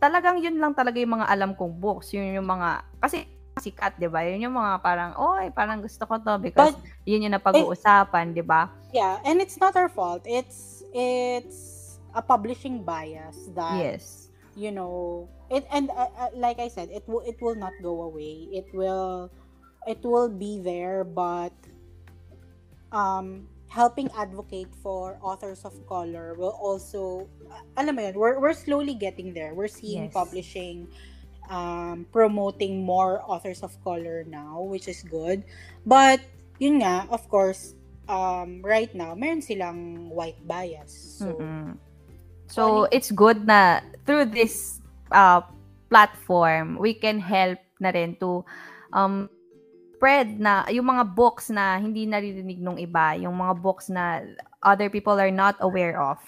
talagang yun lang talaga yung mga alam kong books. Yun yung mga kasi sikat, 'di ba? Yun yung mga parang, oy, parang gusto ko to because But, yun yung napag-uusapan, 'di ba? Yeah, and it's not our fault. It's it's a publishing bias that yes you know it and uh, uh, like i said it will it will not go away it will it will be there but um helping advocate for authors of color will also uh, alam mo yun, we're, we're slowly getting there we're seeing yes. publishing um, promoting more authors of color now which is good but yun nga of course um, right now meron silang white bias so mm-hmm So, it's good na through this uh, platform, we can help na rin to um, spread na yung mga books na hindi naririnig nung iba, yung mga books na other people are not aware of,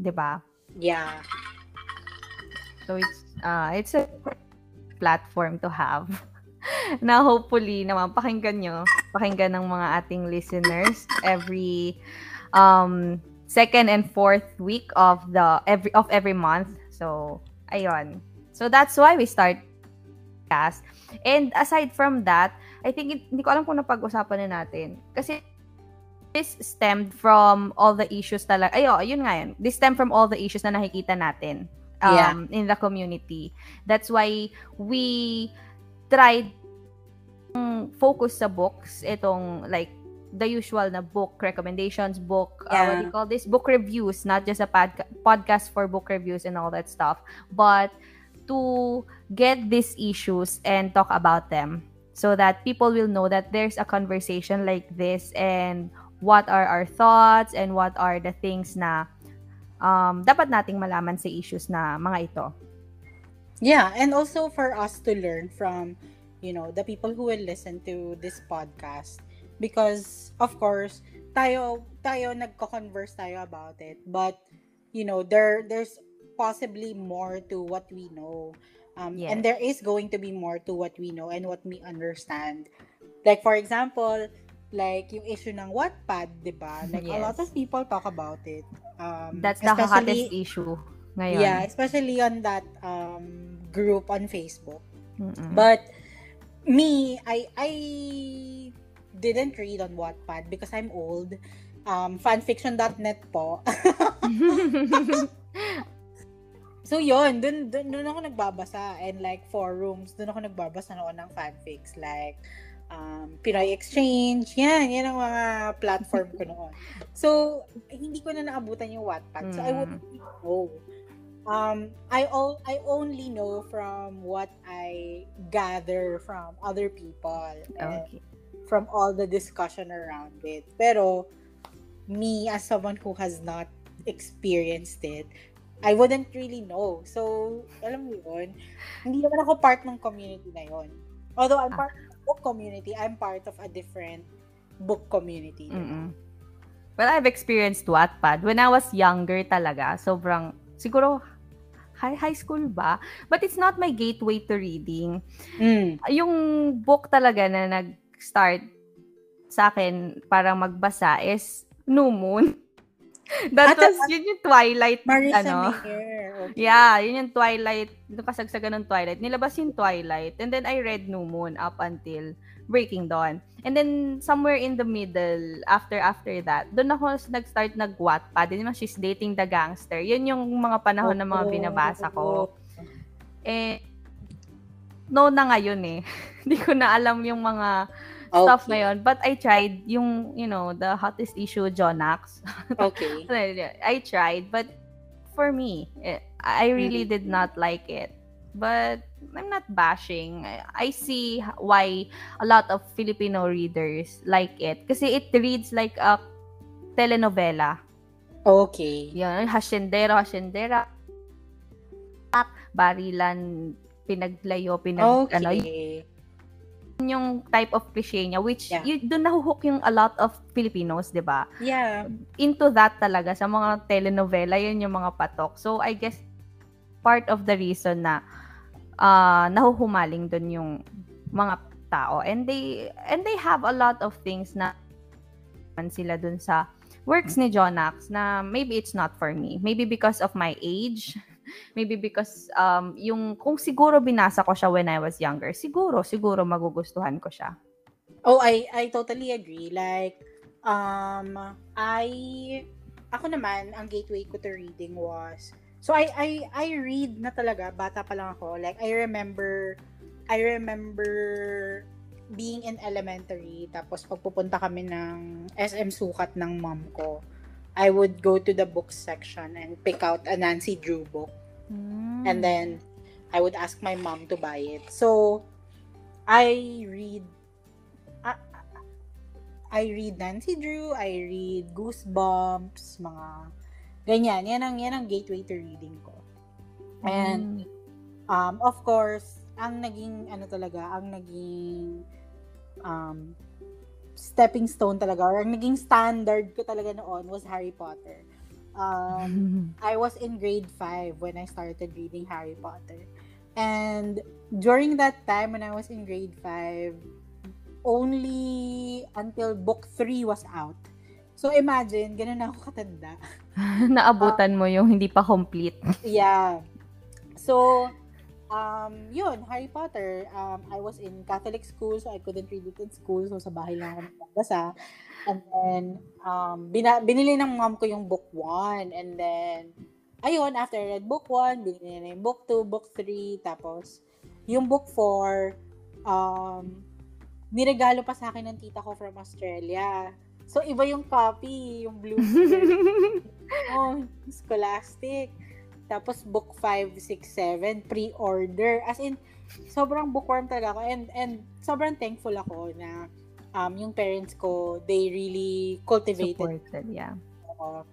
'di ba? Yeah. So it's uh it's a platform to have. (laughs) na hopefully naman pakinggan nyo, pakinggan ng mga ating listeners every um second and fourth week of the every of every month. So, ayun. So that's why we start cast. And aside from that, I think hindi ko alam kung napag-usapan na natin. Kasi this stemmed from all the issues talaga. Ayo, yun nga yun. This stemmed from all the issues na nakikita natin um, yeah. in the community. That's why we tried focus sa books itong like the usual na book recommendations, book, yeah. uh, what do you call this? Book reviews, not just a podca- podcast for book reviews and all that stuff, but to get these issues and talk about them so that people will know that there's a conversation like this and what are our thoughts and what are the things na um, dapat nating malaman sa issues na mga ito. Yeah, and also for us to learn from, you know, the people who will listen to this podcast because of course tayo tayo nagko-converse tayo about it but you know there there's possibly more to what we know um yes. and there is going to be more to what we know and what we understand like for example like yung issue ng Wattpad, 'di ba? Like yes. a lot of people talk about it. Um That's the hottest issue ngayon. Yeah, especially on that um group on Facebook. Mm-mm. But me, I I didn't read on Wattpad because I'm old. Um, fanfiction.net po. (laughs) so, yon dun, dun, dun ako nagbabasa. And like, forums, dun ako nagbabasa noon ng fanfics. Like, um, Pinoy Exchange, yan, yan ang mga platform ko noon. (laughs) So, hindi ko na naabutan yung Wattpad. So, I wouldn't hmm. know. Um, I all I only know from what I gather from other people. Okay from all the discussion around it. Pero, me as someone who has not experienced it, I wouldn't really know. So, alam mo yun, hindi naman ako part ng community na yun. Although I'm ah. part of the book community, I'm part of a different book community. Mm-mm. Well, I've experienced Wattpad. When I was younger talaga, sobrang, siguro, high, high school ba? But it's not my gateway to reading. Mm. Yung book talaga na nag-start sa akin para magbasa is New Moon. (laughs) That At was, yun yung Twilight, Marissa ano. Mayer. Okay. Yeah, yun yung Twilight, yung kasagsagan ng Twilight. Nilabas yung Twilight. And then I read New Moon up until Breaking Dawn. And then, somewhere in the middle, after after that, doon ako nag-start nag-Wattpad. Din naman, she's dating the gangster. Yun yung mga panahon oh, na mga binabasa ko. Eh, no na ngayon eh. (laughs) Hindi ko na alam yung mga okay. stuff na yun. But I tried yung, you know, the hottest issue, Jonax. Okay. (laughs) I tried, but for me, eh, I really mm-hmm. did not like it. But I'm not bashing. I see why a lot of Filipino readers like it. Kasi it reads like a telenovela. Okay. Yan, hasyendero, hasyendera. Barilan, pinaglayo, pinag, okay. ano, yung type of cliche niya which yeah. you, doon nahuhook yung a lot of Filipinos, 'di ba? Yeah. Into that talaga sa mga telenovela, yun yung mga patok. So I guess part of the reason na uh, nahuhumaling doon yung mga tao and they and they have a lot of things na man sila doon sa works ni Jonax na maybe it's not for me. Maybe because of my age. Maybe because um yung kung siguro binasa ko siya when I was younger, siguro siguro magugustuhan ko siya. Oh, I I totally agree. Like um I ako naman ang gateway ko to reading was So I I I read na talaga bata pa lang ako. Like I remember I remember being in elementary tapos pagpupunta kami ng SM Sukat ng mom ko. I would go to the book section and pick out a Nancy Drew book. Mm. And then I would ask my mom to buy it. So I read I, I read Nancy Drew, I read Goosebumps, mga Ganyan, yan ang, yan ang gateway to reading ko. And, mm. um, of course, ang naging, ano talaga, ang naging, um, stepping stone talaga, or ang naging standard ko talaga noon was Harry Potter. Um, (laughs) I was in grade 5 when I started reading Harry Potter. And during that time when I was in grade 5, only until book 3 was out So imagine, ganun ako katanda. (laughs) Naabutan uh, mo yung hindi pa complete. yeah. So, um, yun, Harry Potter, um, I was in Catholic school, so I couldn't read it in school, so sa bahay lang ako nagbasa. And then, um, bina- binili ng mom ko yung book 1, and then, ayun, after I read book 1, binili na yung book 2, book 3, tapos, yung book 4, um, niregalo pa sa akin ng tita ko from Australia. So, iba yung copy, yung blue. (laughs) oh, Scholastic. Tapos, book 5, 6, 7, pre-order. As in, sobrang bookworm talaga ako. And, and sobrang thankful ako na um, yung parents ko, they really cultivated. Supported, yeah. Uh,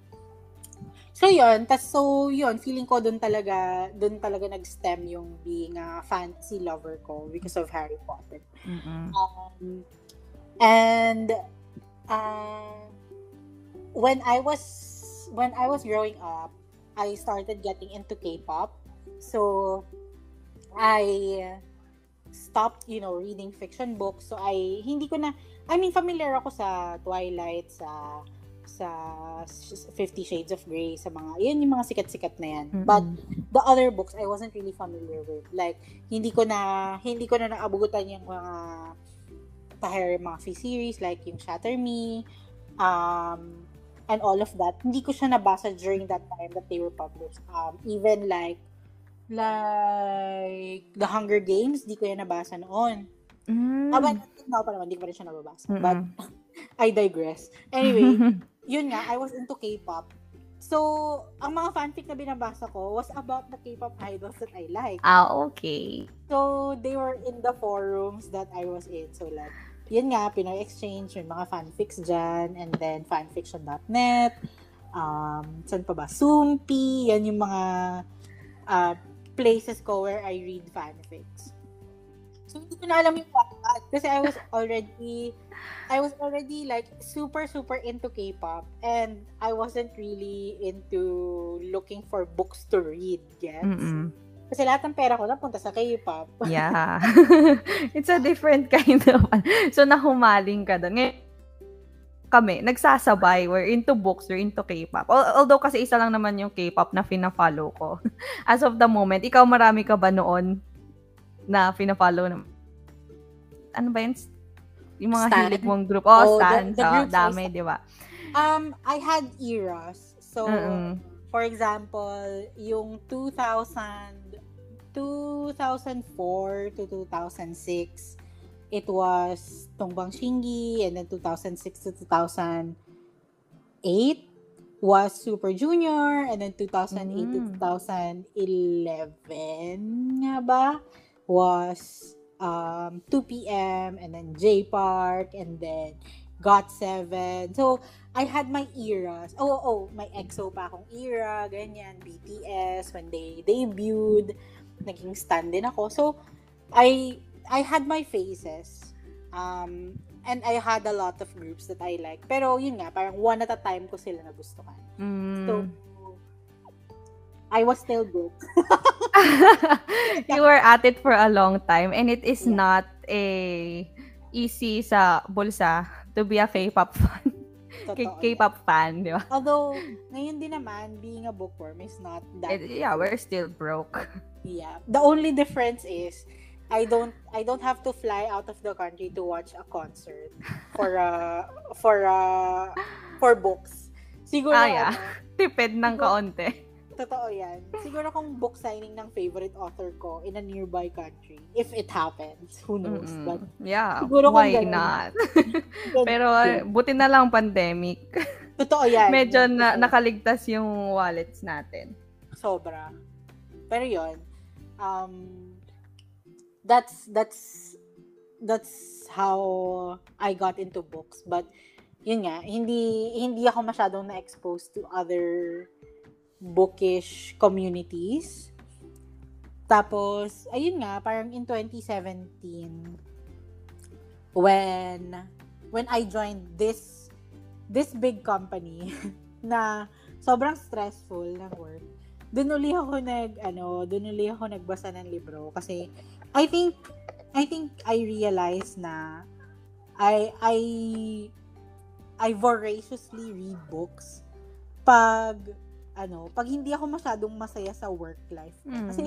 so, yun. Tas, so, yun. Feeling ko doon talaga, doon talaga nag-stem yung being a fantasy lover ko because of Harry Potter. Mm-hmm. Um, and, uh, when I was when I was growing up, I started getting into K-pop. So I stopped, you know, reading fiction books. So I hindi ko na I mean familiar ako sa Twilight, sa sa Fifty Shades of Grey, sa mga, yun yung mga sikat-sikat na yan. Mm-hmm. But, the other books, I wasn't really familiar with. Like, hindi ko na, hindi ko na naabutan yung mga Tahir Mafi series like yung Shatter Me, um, and all of that. Hindi ko siya nabasa during that time that they were published. Um, even like, like, The Hunger Games, di ko yan nabasa noon. Mm. Ah, but, no pa naman, di ko pa rin siya nababasa. Mm-hmm. But, (laughs) I digress. Anyway, (laughs) yun nga, I was into K-pop. So, ang mga fanfic na binabasa ko was about the K-pop idols that I like. Ah, okay. So, they were in the forums that I was in. So, like, yun nga, Pinoy Exchange, may mga fanfics dyan, and then fanfiction.net, um, saan pa ba? Sumpi, yan yung mga uh, places ko where I read fanfics. So, hindi ko na alam yung Wattpad kasi I was already I was already like super super into K-pop and I wasn't really into looking for books to read, gets? Mm-mm. Kasi lahat ng pera ko napunta sa K-pop. (laughs) Yeah. (laughs) It's a different kind of... So, nahumaling ka doon. Ngayon, kami, nagsasabay. We're into books, we're into K-pop. Although kasi isa lang naman yung K-pop na fina-follow ko. (laughs) As of the moment, ikaw marami ka ba noon na fina-follow na... Ano ba yun? Yung mga Stan? hilig mong group. Oh, oh Stan. The, the so, dami, di ba? Um, I had eras. So, Mm-mm. For example, yung 2000 2004 to 2006, it was Tongbang Shingi, and then 2006 to 2008 was Super Junior, and then 2008 mm. to 2011 nga ba, was um, 2 p.m., and then J Park, and then GOT7. So, I had my eras. Oh, oh, my EXO pa akong era, ganyan, BTS, when they debuted naging stand din ako. So, I I had my phases. Um, and I had a lot of groups that I like. Pero yun nga, parang one at a time ko sila nagustuhan. Mm. So, I was still good. (laughs) you were at it for a long time and it is yeah. not a easy sa bulsa to be a K-pop fan. K-pop fan, di ba? Although, ngayon din naman, being a bookworm is not that... It, yeah, we're still broke. (laughs) Yeah. The only difference is I don't I don't have to fly out of the country to watch a concert for uh for uh for books. Siguro ah, yeah. ano, (laughs) tipid ng kaunti. Totoo 'yan. Siguro kung book signing ng favorite author ko in a nearby country, if it happens, who knows. Mm-mm. But yeah, siguro why ganun, not? (laughs) Pero uh, buti na lang pandemic. (laughs) Totoo 'yan. Medyo na, nakaligtas yung wallets natin. Sobra. Pero 'yon, um, that's that's that's how I got into books. But yun nga, hindi hindi ako masyadong na-expose to other bookish communities. Tapos, ayun nga, parang in 2017, when when I joined this this big company (laughs) na sobrang stressful ng work, doon uli ako nag ano, doon uli ako nagbasa ng libro kasi I think I think I realized na I I I voraciously read books pag ano, pag hindi ako masyadong masaya sa work life. Mm. Kasi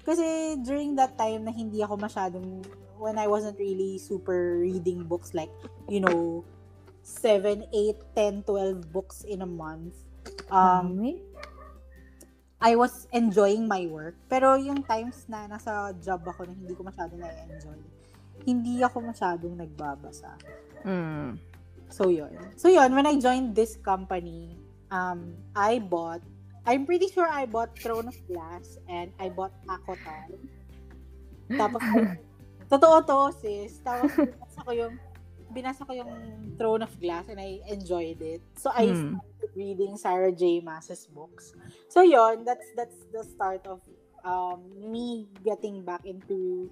kasi during that time na hindi ako masyadong when I wasn't really super reading books like, you know, 7, 8, 10, 12 books in a month. Um, I was enjoying my work. Pero yung times na nasa job ako na hindi ko masyado na-enjoy, hindi ako masyadong nagbabasa. Mm. So, yun. So, yun. When I joined this company, um, I bought, I'm pretty sure I bought Throne of Glass and I bought Akotar. Tapos, totoo to, sis. Tapos, binasa ko yung, binasa ko yung Throne of Glass and I enjoyed it. So, I mm. started reading Sarah J. Maas's books. So yon, that's that's the start of um, me getting back into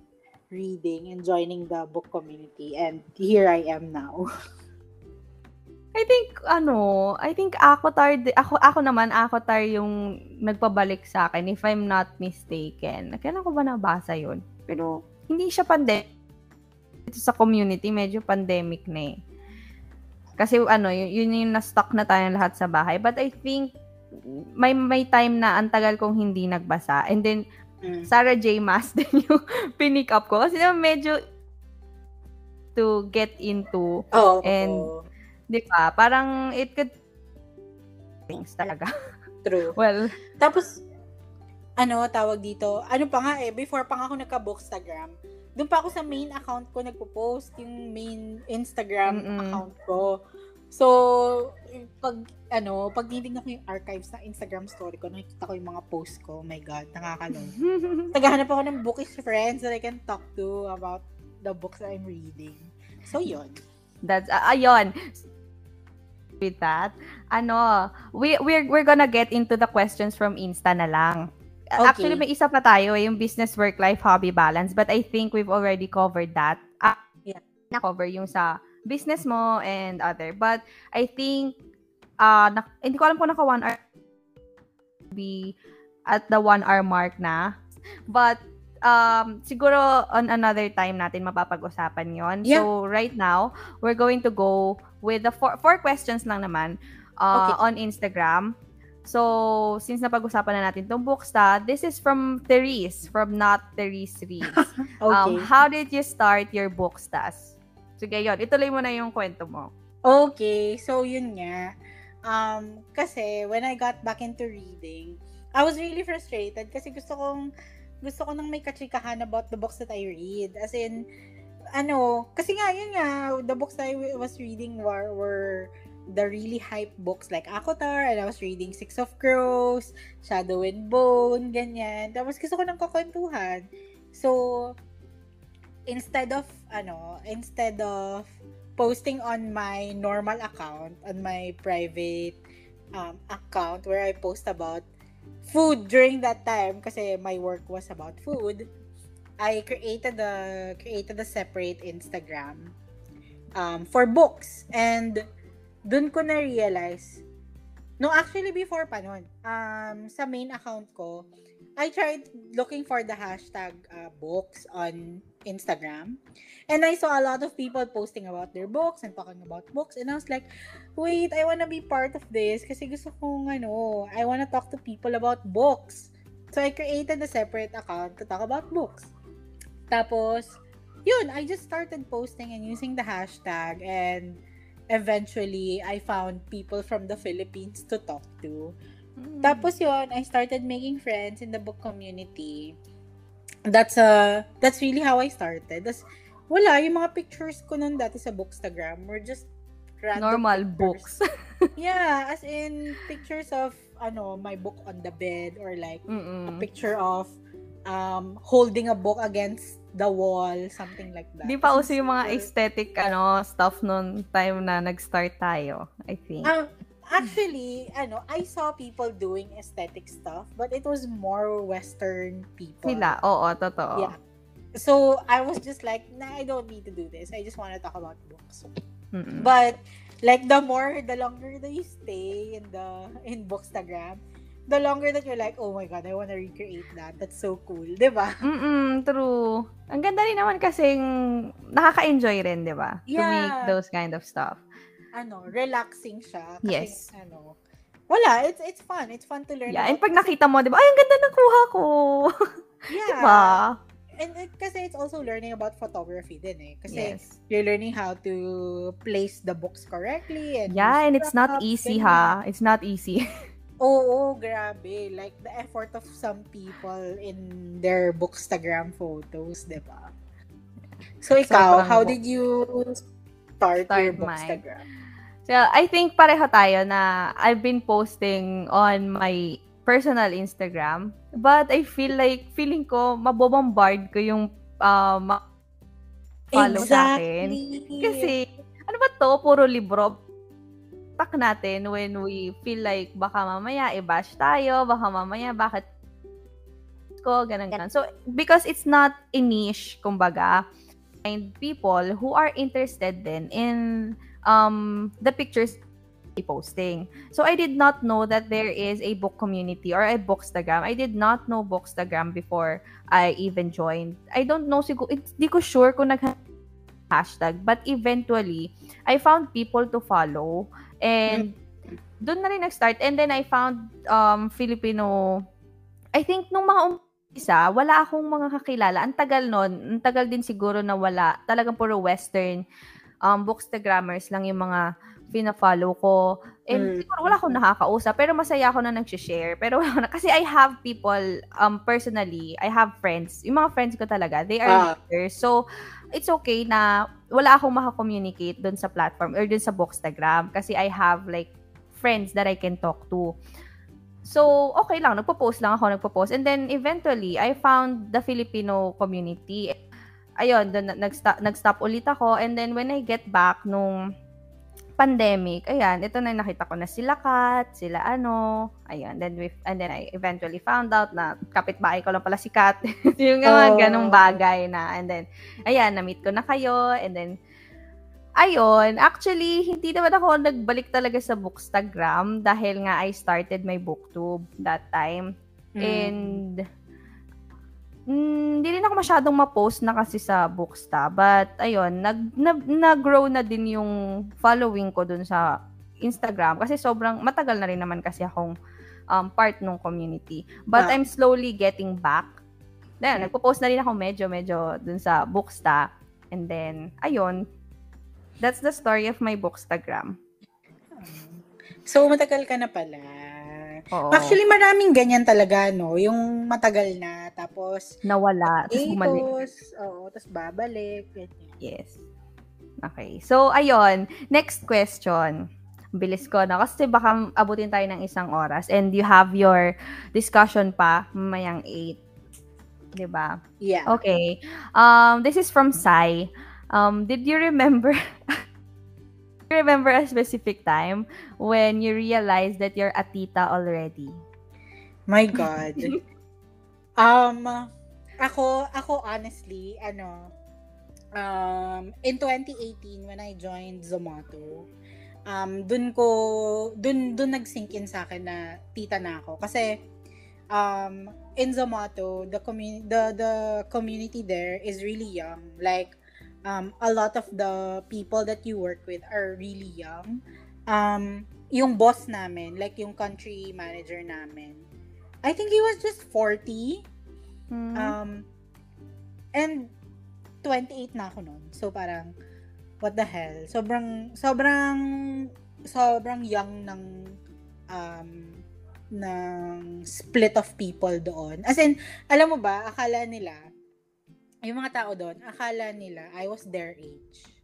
reading and joining the book community and here I am now. (laughs) I think ano, I think Akotar ako ako naman Akotar yung nagpabalik sa akin if I'm not mistaken. Kailan ko ba nabasa 'yon? Pero hindi siya pandemic ito sa community, medyo pandemic na eh. Kasi ano, yun, yun yung na-stuck na tayo lahat sa bahay. But I think may may time na ang tagal kong hindi nagbasa. And then mm. Sarah J. Maas (laughs) din yung pinick up ko. Kasi medyo to get into. Oh, and, oh. Di ba, parang it could things talaga. (laughs) True. well, tapos, ano, tawag dito, ano pa nga eh, before pa nga ako nagka-bookstagram, doon pa ako sa main account ko nagpo-post, yung main Instagram Mm-mm. account ko. So, pag, ano, pag titignan ko yung archives ng Instagram story ko, nakikita ko yung mga post ko. Oh my God, nakakaloy. (laughs) Naghahanap ako ng bookish friends that I can talk to about the books that I'm reading. So, yun. That's, uh, ayun. With that, ano, we, we're, we're gonna get into the questions from Insta na lang. Okay. Actually, may isa pa tayo, eh, yung business, work, life, hobby balance. But I think we've already covered that. Uh, yeah. Na-cover yung sa business mo and other. But I think, uh, na, hindi ko alam kung naka one hour be at the one hour mark na. But um, siguro on another time natin mapapag-usapan yon. Yeah. So, right now, we're going to go with the four, four questions lang naman uh, okay. on Instagram. So, since napag-usapan na natin itong booksta, this is from Therese, from Not Therese Reads. (laughs) Um, okay. Um, how did you start your bookstas? Sige, yun. Ituloy mo na yung kwento mo. Okay. So, yun nga. Um, kasi, when I got back into reading, I was really frustrated kasi gusto kong gusto ko nang may kachikahan about the books that I read. As in, ano, kasi nga, yun nga, the books I was reading were, were the really hype books like Akotar, and I was reading Six of Crows, Shadow and Bone, ganyan. Tapos gusto ko ng kakwentuhan. So, instead of, ano, instead of posting on my normal account, on my private um, account where I post about food during that time kasi my work was about food. I created a created a separate Instagram um, for books and dun ko na realize no actually before pa nun um, sa main account ko I tried looking for the hashtag uh, books on Instagram. And I saw a lot of people posting about their books and talking about books. And I was like, wait, I wanna be part of this kasi gusto kong, ano, I wanna talk to people about books. So I created a separate account to talk about books. Tapos, yun, I just started posting and using the hashtag and eventually I found people from the Philippines to talk to. Mm. Tapos yun, I started making friends in the book community. That's uh that's really how I started. Das wala yung mga pictures ko nun dati sa Bookstagram were just normal pictures. books. (laughs) yeah, as in pictures of ano, my book on the bed or like Mm-mm. a picture of um holding a book against the wall, something like that. Di pa uso yung mga aesthetic ano stuff noon time na nag-start tayo, I think. Um, actually, ano, I saw people doing aesthetic stuff, but it was more Western people. Sila, oo, totoo. Yeah. So, I was just like, nah, I don't need to do this. I just want to talk about books. Mm-mm. But, like, the more, the longer that you stay in the, in Bookstagram, the longer that you're like, oh my God, I want to recreate that. That's so cool. Di ba? Mm-mm, true. Ang ganda rin naman kasing nakaka-enjoy rin, di ba? Yeah. To make those kind of stuff ano, relaxing siya. Kasi, yes. ano, wala, it's it's fun. It's fun to learn. Yeah, and pag nakita mo, 'di ba? Ay, ang ganda ng kuha ko. (laughs) Yeah. diba? And it, kasi it's also learning about photography din eh. Kasi yes. you're learning how to place the books correctly. And yeah, and it's not easy ha. It's not easy. (laughs) Oo, oh, grabe. Like, the effort of some people in their bookstagram photos, di ba? So, ikaw, so, how did you start, start your bookstagram? Mine. So, I think pareho tayo na I've been posting on my personal Instagram. But I feel like, feeling ko, mabobombard ko yung um, follow exactly. sa akin. Kasi, ano ba to? Puro libro. Tak natin when we feel like baka mamaya i-bash tayo, baka mamaya bakit ko, ganun, ganun. So, because it's not a niche, kumbaga, find people who are interested then in um, the pictures posting. So I did not know that there is a book community or a bookstagram. I did not know bookstagram before I even joined. I don't know siguro hindi ko sure kung nag hashtag but eventually I found people to follow and doon na rin nag-start and then I found um Filipino I think nung mga umpisa wala akong mga kakilala. Ang tagal noon, ang tagal din siguro na wala. Talagang puro western um, bookstagrammers lang yung mga fina-follow ko. And mm. siguro wala akong nakakausap, pero masaya ako na nag-share. Pero wala na. Kasi I have people, um, personally, I have friends. Yung mga friends ko talaga, they are ah. So, it's okay na wala akong makakommunicate doon sa platform or doon sa Bookstagram kasi I have like friends that I can talk to. So, okay lang. Nagpo-post lang ako, nagpo-post. And then, eventually, I found the Filipino community ayun, dun, nag-stop, nag-stop ulit ako. And then, when I get back nung pandemic, ayan, ito na nakita ko na sila Kat, sila ano, ayan, then we, and then I eventually found out na kapitbahay ko lang pala si Kat. (laughs) yung mga oh. ganong bagay na, and then, ayan, na-meet ko na kayo, and then, ayun, actually, hindi naman ako nagbalik talaga sa Bookstagram dahil nga I started my booktube that time. Mm. And, hindi mm, rin ako masyadong ma-post na kasi sa Booksta. But, ayun, nag, nag, nag-grow na din yung following ko dun sa Instagram. Kasi sobrang, matagal na rin naman kasi akong um, part ng community. But yeah. I'm slowly getting back. Then, okay. nagpo-post na rin ako medyo-medyo dun sa Booksta. And then, ayun, That's the story of my bookstagram. So, matagal ka na pala. Oo. Actually, maraming ganyan talaga, no? Yung matagal na, tapos... Nawala, tapos bumalik. Oo, tapos babalik. Ganyan. Yes. Okay. So, ayun. Next question. Bilis ko na. Kasi baka abutin tayo ng isang oras. And you have your discussion pa mayang 8. Diba? Yeah. Okay. Um, this is from Sai. Um, did you remember (laughs) you remember a specific time when you realized that you're a tita already? My God. (laughs) um, ako, ako honestly, ano, um, in 2018 when I joined Zomato, um, dun ko, dun, dun nag-sink in sa akin na tita na ako. Kasi, um, in Zomato, the, community the, the community there is really young. Like, um, a lot of the people that you work with are really young. Um, yung boss namin, like yung country manager namin, I think he was just 40. Mm-hmm. Um, and 28 na ako noon. So parang, what the hell? Sobrang, sobrang, sobrang young ng, um, ng split of people doon. As in, alam mo ba, akala nila, yung mga tao doon, akala nila I was their age.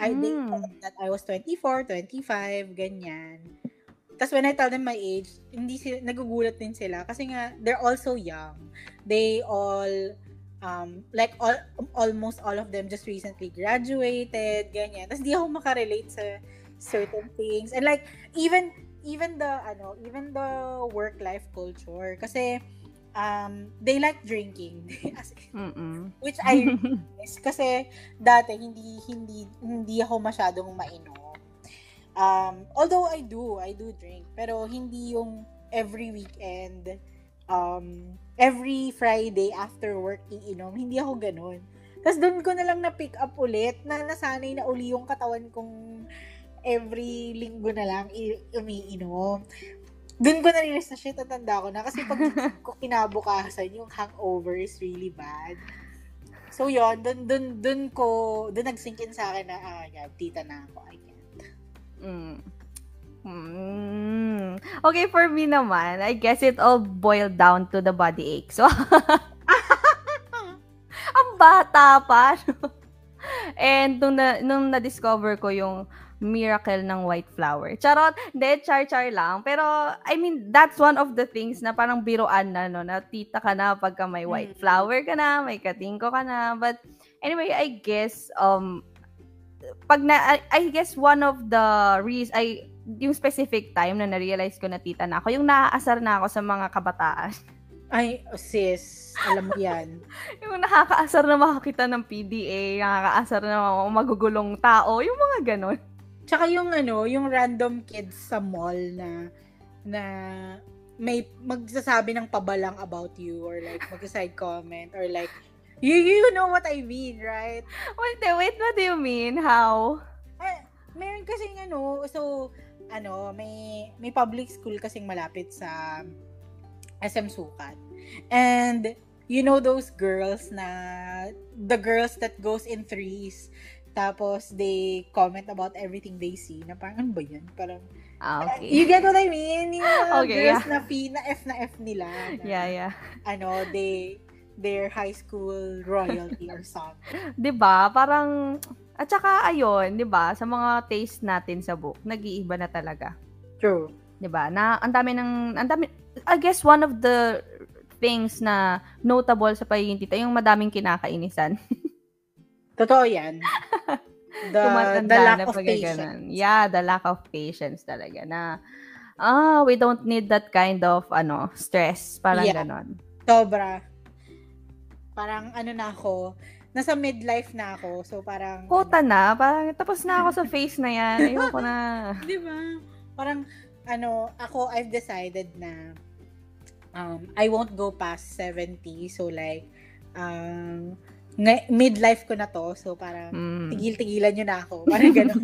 I mm. thought that I was 24, 25, ganyan. Tapos when I tell them my age, hindi sila, nagugulat din sila kasi nga they're also young. They all um like all almost all of them just recently graduated, ganyan. Tapos di ako makarelate sa certain things. And like even even the ano, even the work life culture kasi um, they like drinking. (laughs) which I miss. Kasi dati, hindi, hindi, hindi ako masyadong mainom. Um, although I do, I do drink. Pero hindi yung every weekend, um, every Friday after work iinom. Hindi ako ganun. Tapos doon ko na lang na-pick up ulit na nasanay na uli yung katawan kong every linggo na lang i- umiinom doon ko na-realize na shit, natanda ko na. Kasi pag (laughs) ko kinabukasan, yung hangover is really bad. So, yon doon, doon, doon ko, doon nag-sink in sa akin na, ah, yeah, tita na ako, I. Mm. Mm. Okay, for me naman, I guess it all boiled down to the body ache. So, (laughs) ang bata pa. (laughs) And nung, na, nung na-discover ko yung miracle ng white flower. Charot, hindi, char-char lang. Pero, I mean, that's one of the things na parang biroan na, no, na tita ka na pagka may white mm. flower ka na, may katingko ka na. But, anyway, I guess, um, pag na, I, guess one of the reasons, I, yung specific time na na-realize ko na tita na ako, yung naaasar na ako sa mga kabataan. Ay, sis, alam mo yan. (laughs) yung nakakaasar na makakita ng PDA, nakakaasar na magugulong tao, yung mga ganon. Tsaka yung ano, yung random kids sa mall na na may magsasabi ng pabalang about you or like mag-side comment or like you you know what I mean, right? Wait, wait, what do you mean? How? Eh, meron kasi ano, so ano, may may public school kasing malapit sa SM Sukat. And you know those girls na the girls that goes in threes tapos, they comment about everything they see. Na parang, ano ba yan? Parang, ah, okay. you get what I mean? Yung (laughs) okay, girls yeah. na P, na F na F nila. Na, yeah, yeah. Ano, they, their high school royalty or something. (laughs) 'Di ba? Parang at saka ayun, 'di ba, sa mga taste natin sa book, nag-iiba na talaga. True. 'Di ba? Na ang dami ng ang dami I guess one of the things na notable sa pagiging tita, yung madaming kinakainisan. (laughs) Totoo yan. (laughs) The, the lack of patience. Ganun. Yeah, the lack of patience talaga na ah, we don't need that kind of ano, stress. Parang yeah. ganon. Sobra. Parang ano na ako, nasa midlife na ako. So parang Kota ano, na, parang tapos na ako sa (laughs) face na yan. Ayoko na. (laughs) 'Di ba? Parang ano, ako I've decided na um I won't go past 70. So like um midlife ko na to. So, parang mm. tigil-tigilan nyo na ako. Parang gano'n.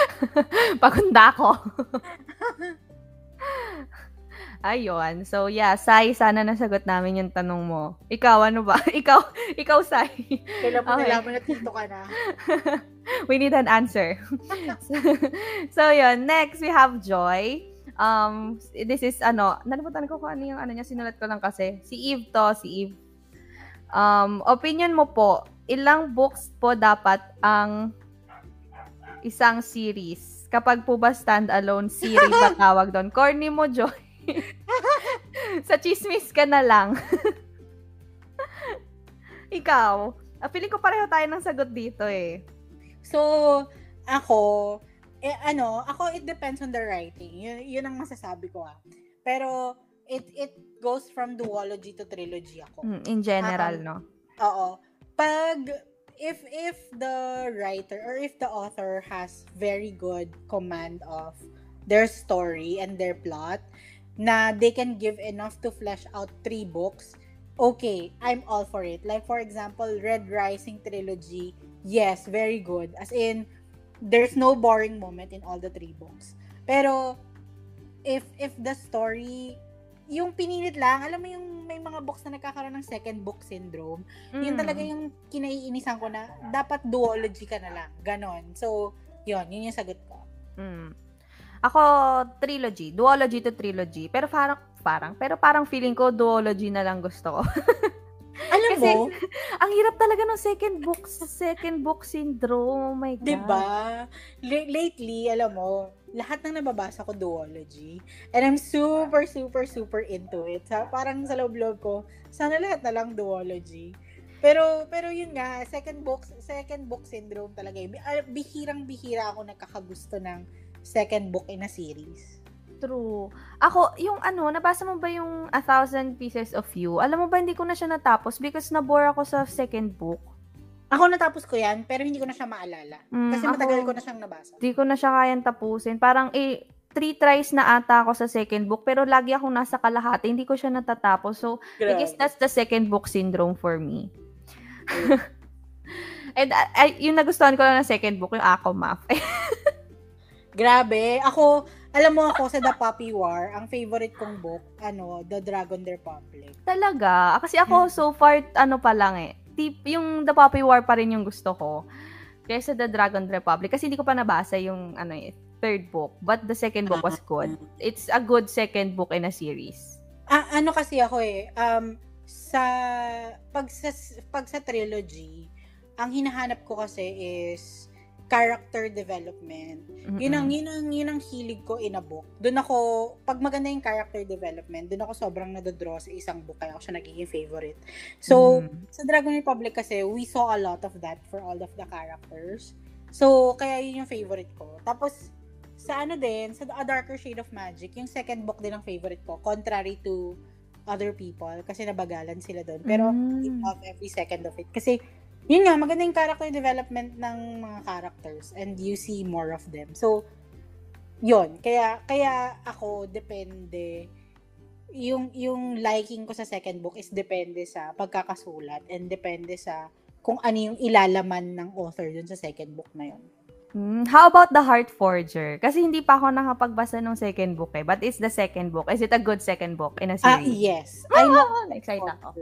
(laughs) Pagunda ko. Ayun. So, yeah, Sai, sana nasagot namin yung tanong mo. Ikaw, ano ba? (laughs) ikaw, ikaw, Sai. Kailan mo okay. nalaman na tito ka na? (laughs) we need an answer. so, (laughs) so, yun. Next, we have Joy. Um, this is, ano, nalimutan ko kung ano yung, ano niya, sinulat ko lang kasi. Si Eve to, si Eve Um, opinion mo po, ilang books po dapat ang isang series? Kapag po ba stand-alone series ba tawag doon? Corny mo, Joy. (laughs) Sa chismis ka na lang. (laughs) Ikaw, uh, feeling ko pareho tayo ng sagot dito eh. So, ako, eh, ano, ako, it depends on the writing. Yun, yun ang masasabi ko ah. Pero, it it goes from duology to trilogy ako. Mm, in general, um, no? Oo. Pag if if the writer or if the author has very good command of their story and their plot na they can give enough to flesh out three books, okay, I'm all for it. Like for example, Red Rising trilogy, yes, very good. As in there's no boring moment in all the three books. Pero if if the story yung pinilit lang, alam mo yung may mga books na nagkakaroon ng second book syndrome, mm. yun talaga yung kinaiinisan ko na dapat duology ka na lang. Ganon. So, yun, yun yung sagot ko. Mm. Ako, trilogy. Duology to trilogy. Pero parang, parang, pero parang feeling ko duology na lang gusto ko. (laughs) Alam Kasi, mo? (laughs) ang hirap talaga ng second book, second book syndrome. Oh my God. Diba? L- lately, alam mo, lahat ng nababasa ko duology. And I'm super, super, super into it. Sa, parang sa loob-loob ko, sana lahat na lang duology. Pero pero yun nga, second book second book syndrome talaga. Ah, bihirang bihira ako nagkakagusto ng second book in a series. True. Ako, yung ano, nabasa mo ba yung A Thousand Pieces of You? Alam mo ba, hindi ko na siya natapos because nabore ako sa second book. Ako natapos ko yan, pero hindi ko na siya maalala. Mm, kasi matagal ako, ko na siyang nabasa. Hindi ko na siya kayang tapusin. Parang, eh, three tries na ata ako sa second book, pero lagi ako nasa kalahati. Hindi ko siya natatapos. So, Grabe. I guess that's the second book syndrome for me. (laughs) And I, yung nagustuhan ko lang ng second book, yung Ako Math. (laughs) Grabe. Ako, alam mo ako sa The Puppy War, ang favorite kong book, ano, The Dragon Republic. Talaga? Kasi ako hmm. so far, ano pa lang eh. Tip, yung The Puppy War pa rin yung gusto ko. Kaysa The Dragon Republic. Kasi hindi ko pa nabasa yung ano eh, third book. But the second book was good. Ah. It's a good second book in a series. Ah, ano kasi ako eh, um, sa, pag sa, pag sa trilogy, ang hinahanap ko kasi is character development. Mm-hmm. Yun ang yun ang yun ang hilig ko in a book. Doon ako pag maganda yung character development, doon ako sobrang nado-draw sa isang book kaya ako siya nagiging favorite. So, mm-hmm. sa Dragon Republic kasi, we saw a lot of that for all of the characters. So, kaya yun yung favorite ko. Tapos sa ano din, sa A Darker Shade of Magic, yung second book din ang favorite ko, contrary to other people kasi nabagalan sila doon. Pero mm. I love every second of it. Kasi yun nga, maganda yung character development ng mga characters and you see more of them. So, yun. Kaya, kaya ako, depende. Yung, yung liking ko sa second book is depende sa pagkakasulat and depende sa kung ano yung ilalaman ng author dun sa second book na yun. Hmm, how about The Heart Forger? Kasi hindi pa ako nakapagbasa ng second book eh. But it's the second book. Is it a good second book in a ah, series? Ah, yes. I know. Excited ako.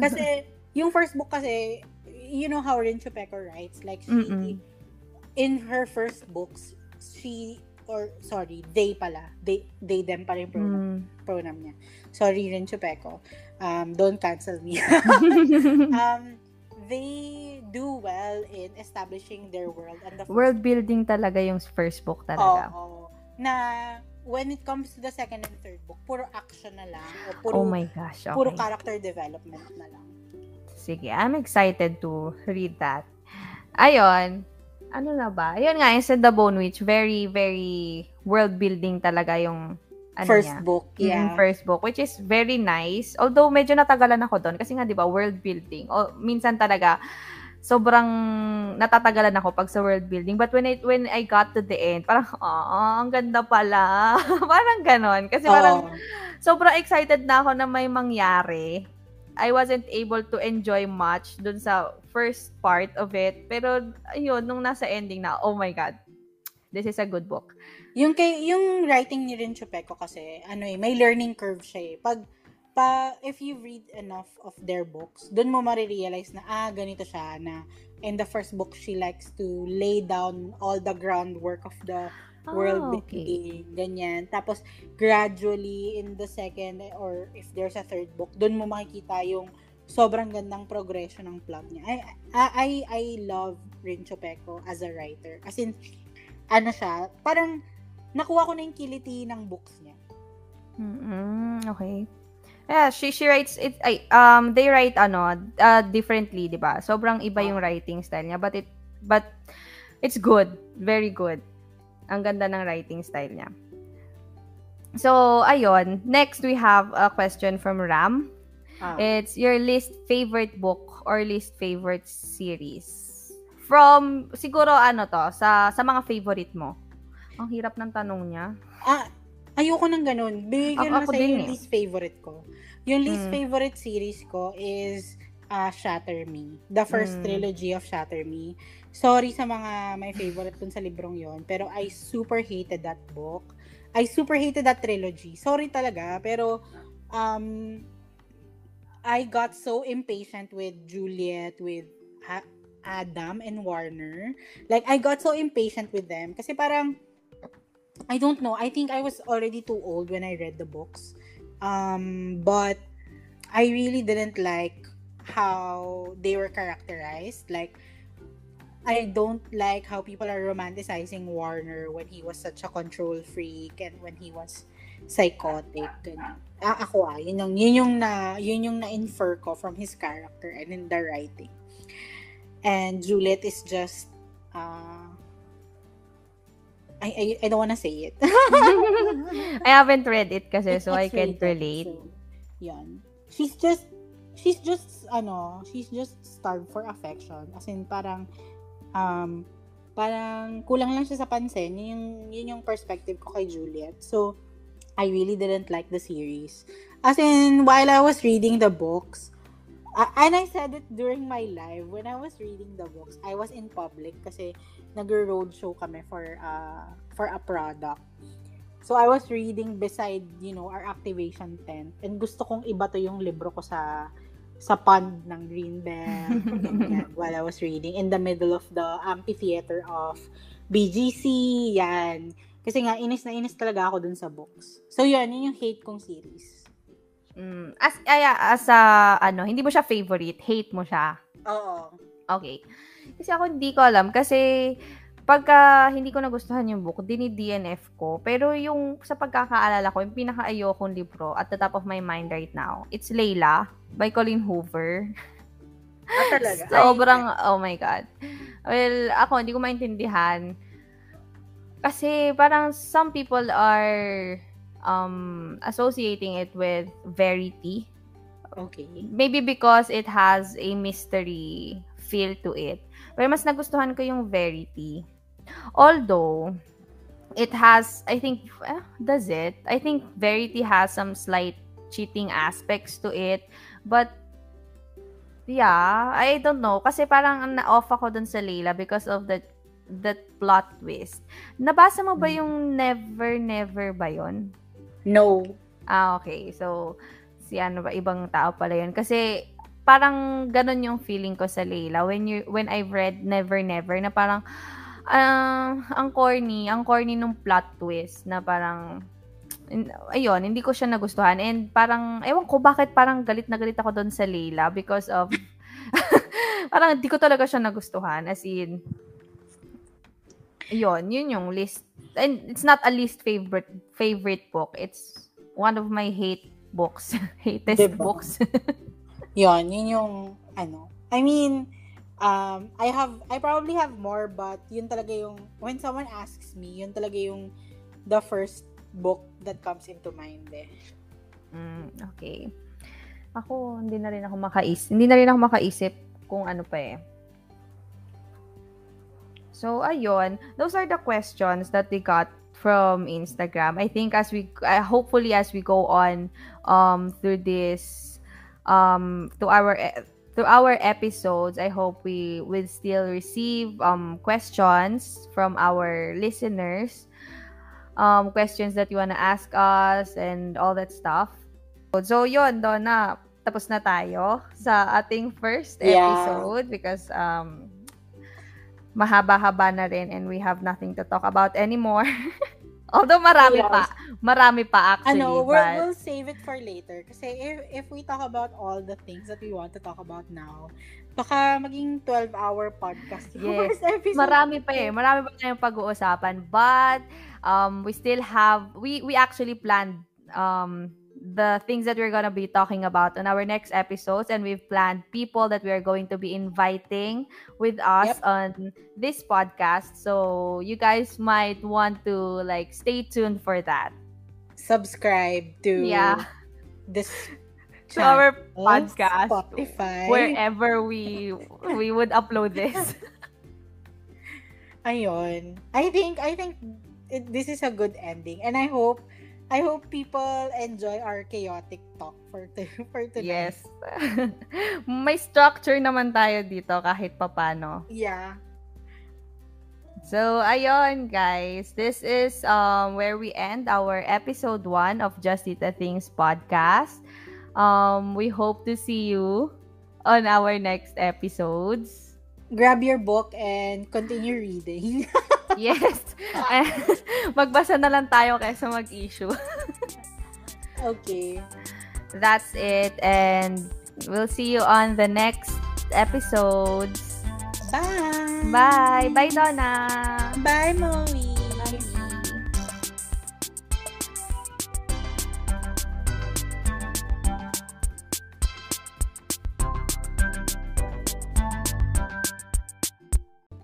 Kasi, yung first book kasi, you know how Rin Chupeco writes, like she, Mm-mm. in her first books, she, or sorry, they pala, they, they them pala yung pronoun, mm. pronoun niya. Sorry, Rin Chupeco. Um, don't cancel me. (laughs) (laughs) um, they do well in establishing their world. And the world building talaga yung first book talaga. Oo. Oh, na when it comes to the second and third book, puro action na lang. O puro, oh my gosh, okay. Puro character development na lang. Sige, I'm excited to read that. Ayun. Ano na ba? Ayun nga, yung sa The Bone Witch, very, very world building talaga yung ano first niya. book, yeah. Mm, first book, which is very nice. Although, medyo natagalan ako doon. Kasi nga, di ba, world building. O, minsan talaga, sobrang natatagalan ako pag sa world building. But when I, when I got to the end, parang, oh, ang ganda pala. (laughs) parang ganon. Kasi parang, oh. sobrang excited na ako na may mangyari. I wasn't able to enjoy much dun sa first part of it. Pero, ayun, nung nasa ending na, oh my God, this is a good book. Yung, kay, yung writing ni Rin Chupeco kasi, ano eh, may learning curve siya eh. Pag, pa, if you read enough of their books, dun mo marirealize na, ah, ganito siya, na in the first book, she likes to lay down all the groundwork of the oh, world okay. building, ganyan. Tapos, gradually, in the second, or if there's a third book, dun mo makikita yung sobrang gandang progression ng plot niya. I, I, I love Rin Chupeco as a writer. As in, ano siya, parang, nakuha ko na yung kiliti ng books niya. Mm-hmm. Okay. Yeah, she she writes it ay um they write ano uh, differently, 'di ba? Sobrang iba yung writing style niya, but it but it's good, very good. Ang ganda ng writing style niya. So, ayun. Next, we have a question from Ram. Ah. It's your least favorite book or least favorite series. From, siguro ano to, sa, sa mga favorite mo. Ang hirap ng tanong niya. Ah, ayoko nang ganun. Bigyan mo sa yung eh. least favorite ko. Yung least mm. favorite series ko is uh, Shatter Me. The first mm. trilogy of Shatter Me. Sorry sa mga my favorite dun sa librong yon pero I super hated that book. I super hated that trilogy. Sorry talaga, pero um, I got so impatient with Juliet, with ha- Adam and Warner. Like, I got so impatient with them. Kasi parang, I don't know. I think I was already too old when I read the books. Um, but I really didn't like how they were characterized. Like, I don't like how people are romanticizing Warner when he was such a control freak and when he was psychotic. Ganyan. Ah, ako ah, yun yung, yun yung na, yun yung na-infer ko from his character and in the writing. And Juliet is just, uh, I, I, I don't wanna say it. (laughs) I haven't read it kasi so I can't relate. So, yan. She's just she's just ano, she's just starved for affection. As in parang um parang kulang lang siya sa pansin. Yun yung, yun yung perspective ko kay Juliet. So, I really didn't like the series. As in, while I was reading the books, uh, and I said it during my live, when I was reading the books, I was in public kasi nag-road show kami for uh, for a product. So I was reading beside, you know, our activation tent and gusto kong iba to yung libro ko sa sa pond ng Greenbelt while I was reading in the middle of the amphitheater of BGC yan. Kasi nga inis na inis talaga ako dun sa books. So yun yun yung hate kong series. Mm, as ay, as a, ano hindi mo siya favorite hate mo siya. Oo. Okay. Kasi ako hindi ko alam kasi pagka hindi ko nagustuhan yung book, dini-DNF ko. Pero yung sa pagkakaalala ko, yung pinaka-ayokong libro at the top of my mind right now, it's Layla by Colleen Hoover. Ah, talaga? (laughs) Sobrang, oh my God. Well, ako, hindi ko maintindihan. Kasi parang some people are um, associating it with Verity. Okay. Maybe because it has a mystery feel to it. Pero mas nagustuhan ko yung Verity. Although, it has, I think, eh, does it? I think Verity has some slight cheating aspects to it. But, yeah, I don't know. Kasi parang na-off ako dun sa Layla because of the that plot twist. Nabasa mo ba hmm. yung Never Never ba yon? No. Ah, okay. So, si ano ba, ibang tao pala yun. Kasi, parang ganun yung feeling ko sa Layla. When you when I've read Never Never, na parang, uh, ang corny, ang corny nung plot twist na parang ayun, hindi ko siya nagustuhan. And parang, ewan ko bakit parang galit na galit ako doon sa Leila because of, (laughs) parang hindi ko talaga siya nagustuhan. As in, yun, yun yung list. And it's not a least favorite favorite book. It's one of my hate books. (laughs) Hatest diba? books. (laughs) yun, yun yung, ano, I mean, Um, I have, I probably have more, but yun talaga yung, when someone asks me, yun talaga yung the first book that comes into mind eh. Mm, okay. Ako, hindi na rin ako makaisip. Hindi na rin ako makaisip kung ano pa eh. So, ayun. Those are the questions that we got from Instagram. I think as we, uh, hopefully as we go on um, through this, um, to our through our episodes, I hope we will still receive um, questions from our listeners, um, questions that you want to ask us and all that stuff. So, yun, Donna, tapos na tayo sa ating first episode yeah. because um, mahaba-haba na rin and we have nothing to talk about anymore. (laughs) Although marami yes. pa. Marami pa actually. Ano, we'll, but... we'll save it for later. Kasi if, if we talk about all the things that we want to talk about now, baka maging 12-hour podcast yes. (laughs) episode. Marami pa eh. Marami pa tayong pag-uusapan. But, um, we still have, we, we actually planned um, the things that we're going to be talking about on our next episodes and we've planned people that we are going to be inviting with us yep. on this podcast. So you guys might want to like stay tuned for that. Subscribe to yeah. this (laughs) to our podcast Spotify. wherever we we would upload this. (laughs) Ayun. I think i think it, this is a good ending. And i hope I hope people enjoy our chaotic talk for to, (laughs) for today. Yes. (laughs) May structure naman tayo dito kahit papano. Yeah. So, ayun, guys. This is um where we end our episode 1 of Just Eat the Things podcast. Um, we hope to see you on our next episodes. Grab your book and continue reading. (laughs) (laughs) yes. (laughs) Magbasa na lang tayo kaysa mag-issue. (laughs) okay. That's it. And we'll see you on the next episodes. Bye. Bye. Bye, Donna. Bye, Moe.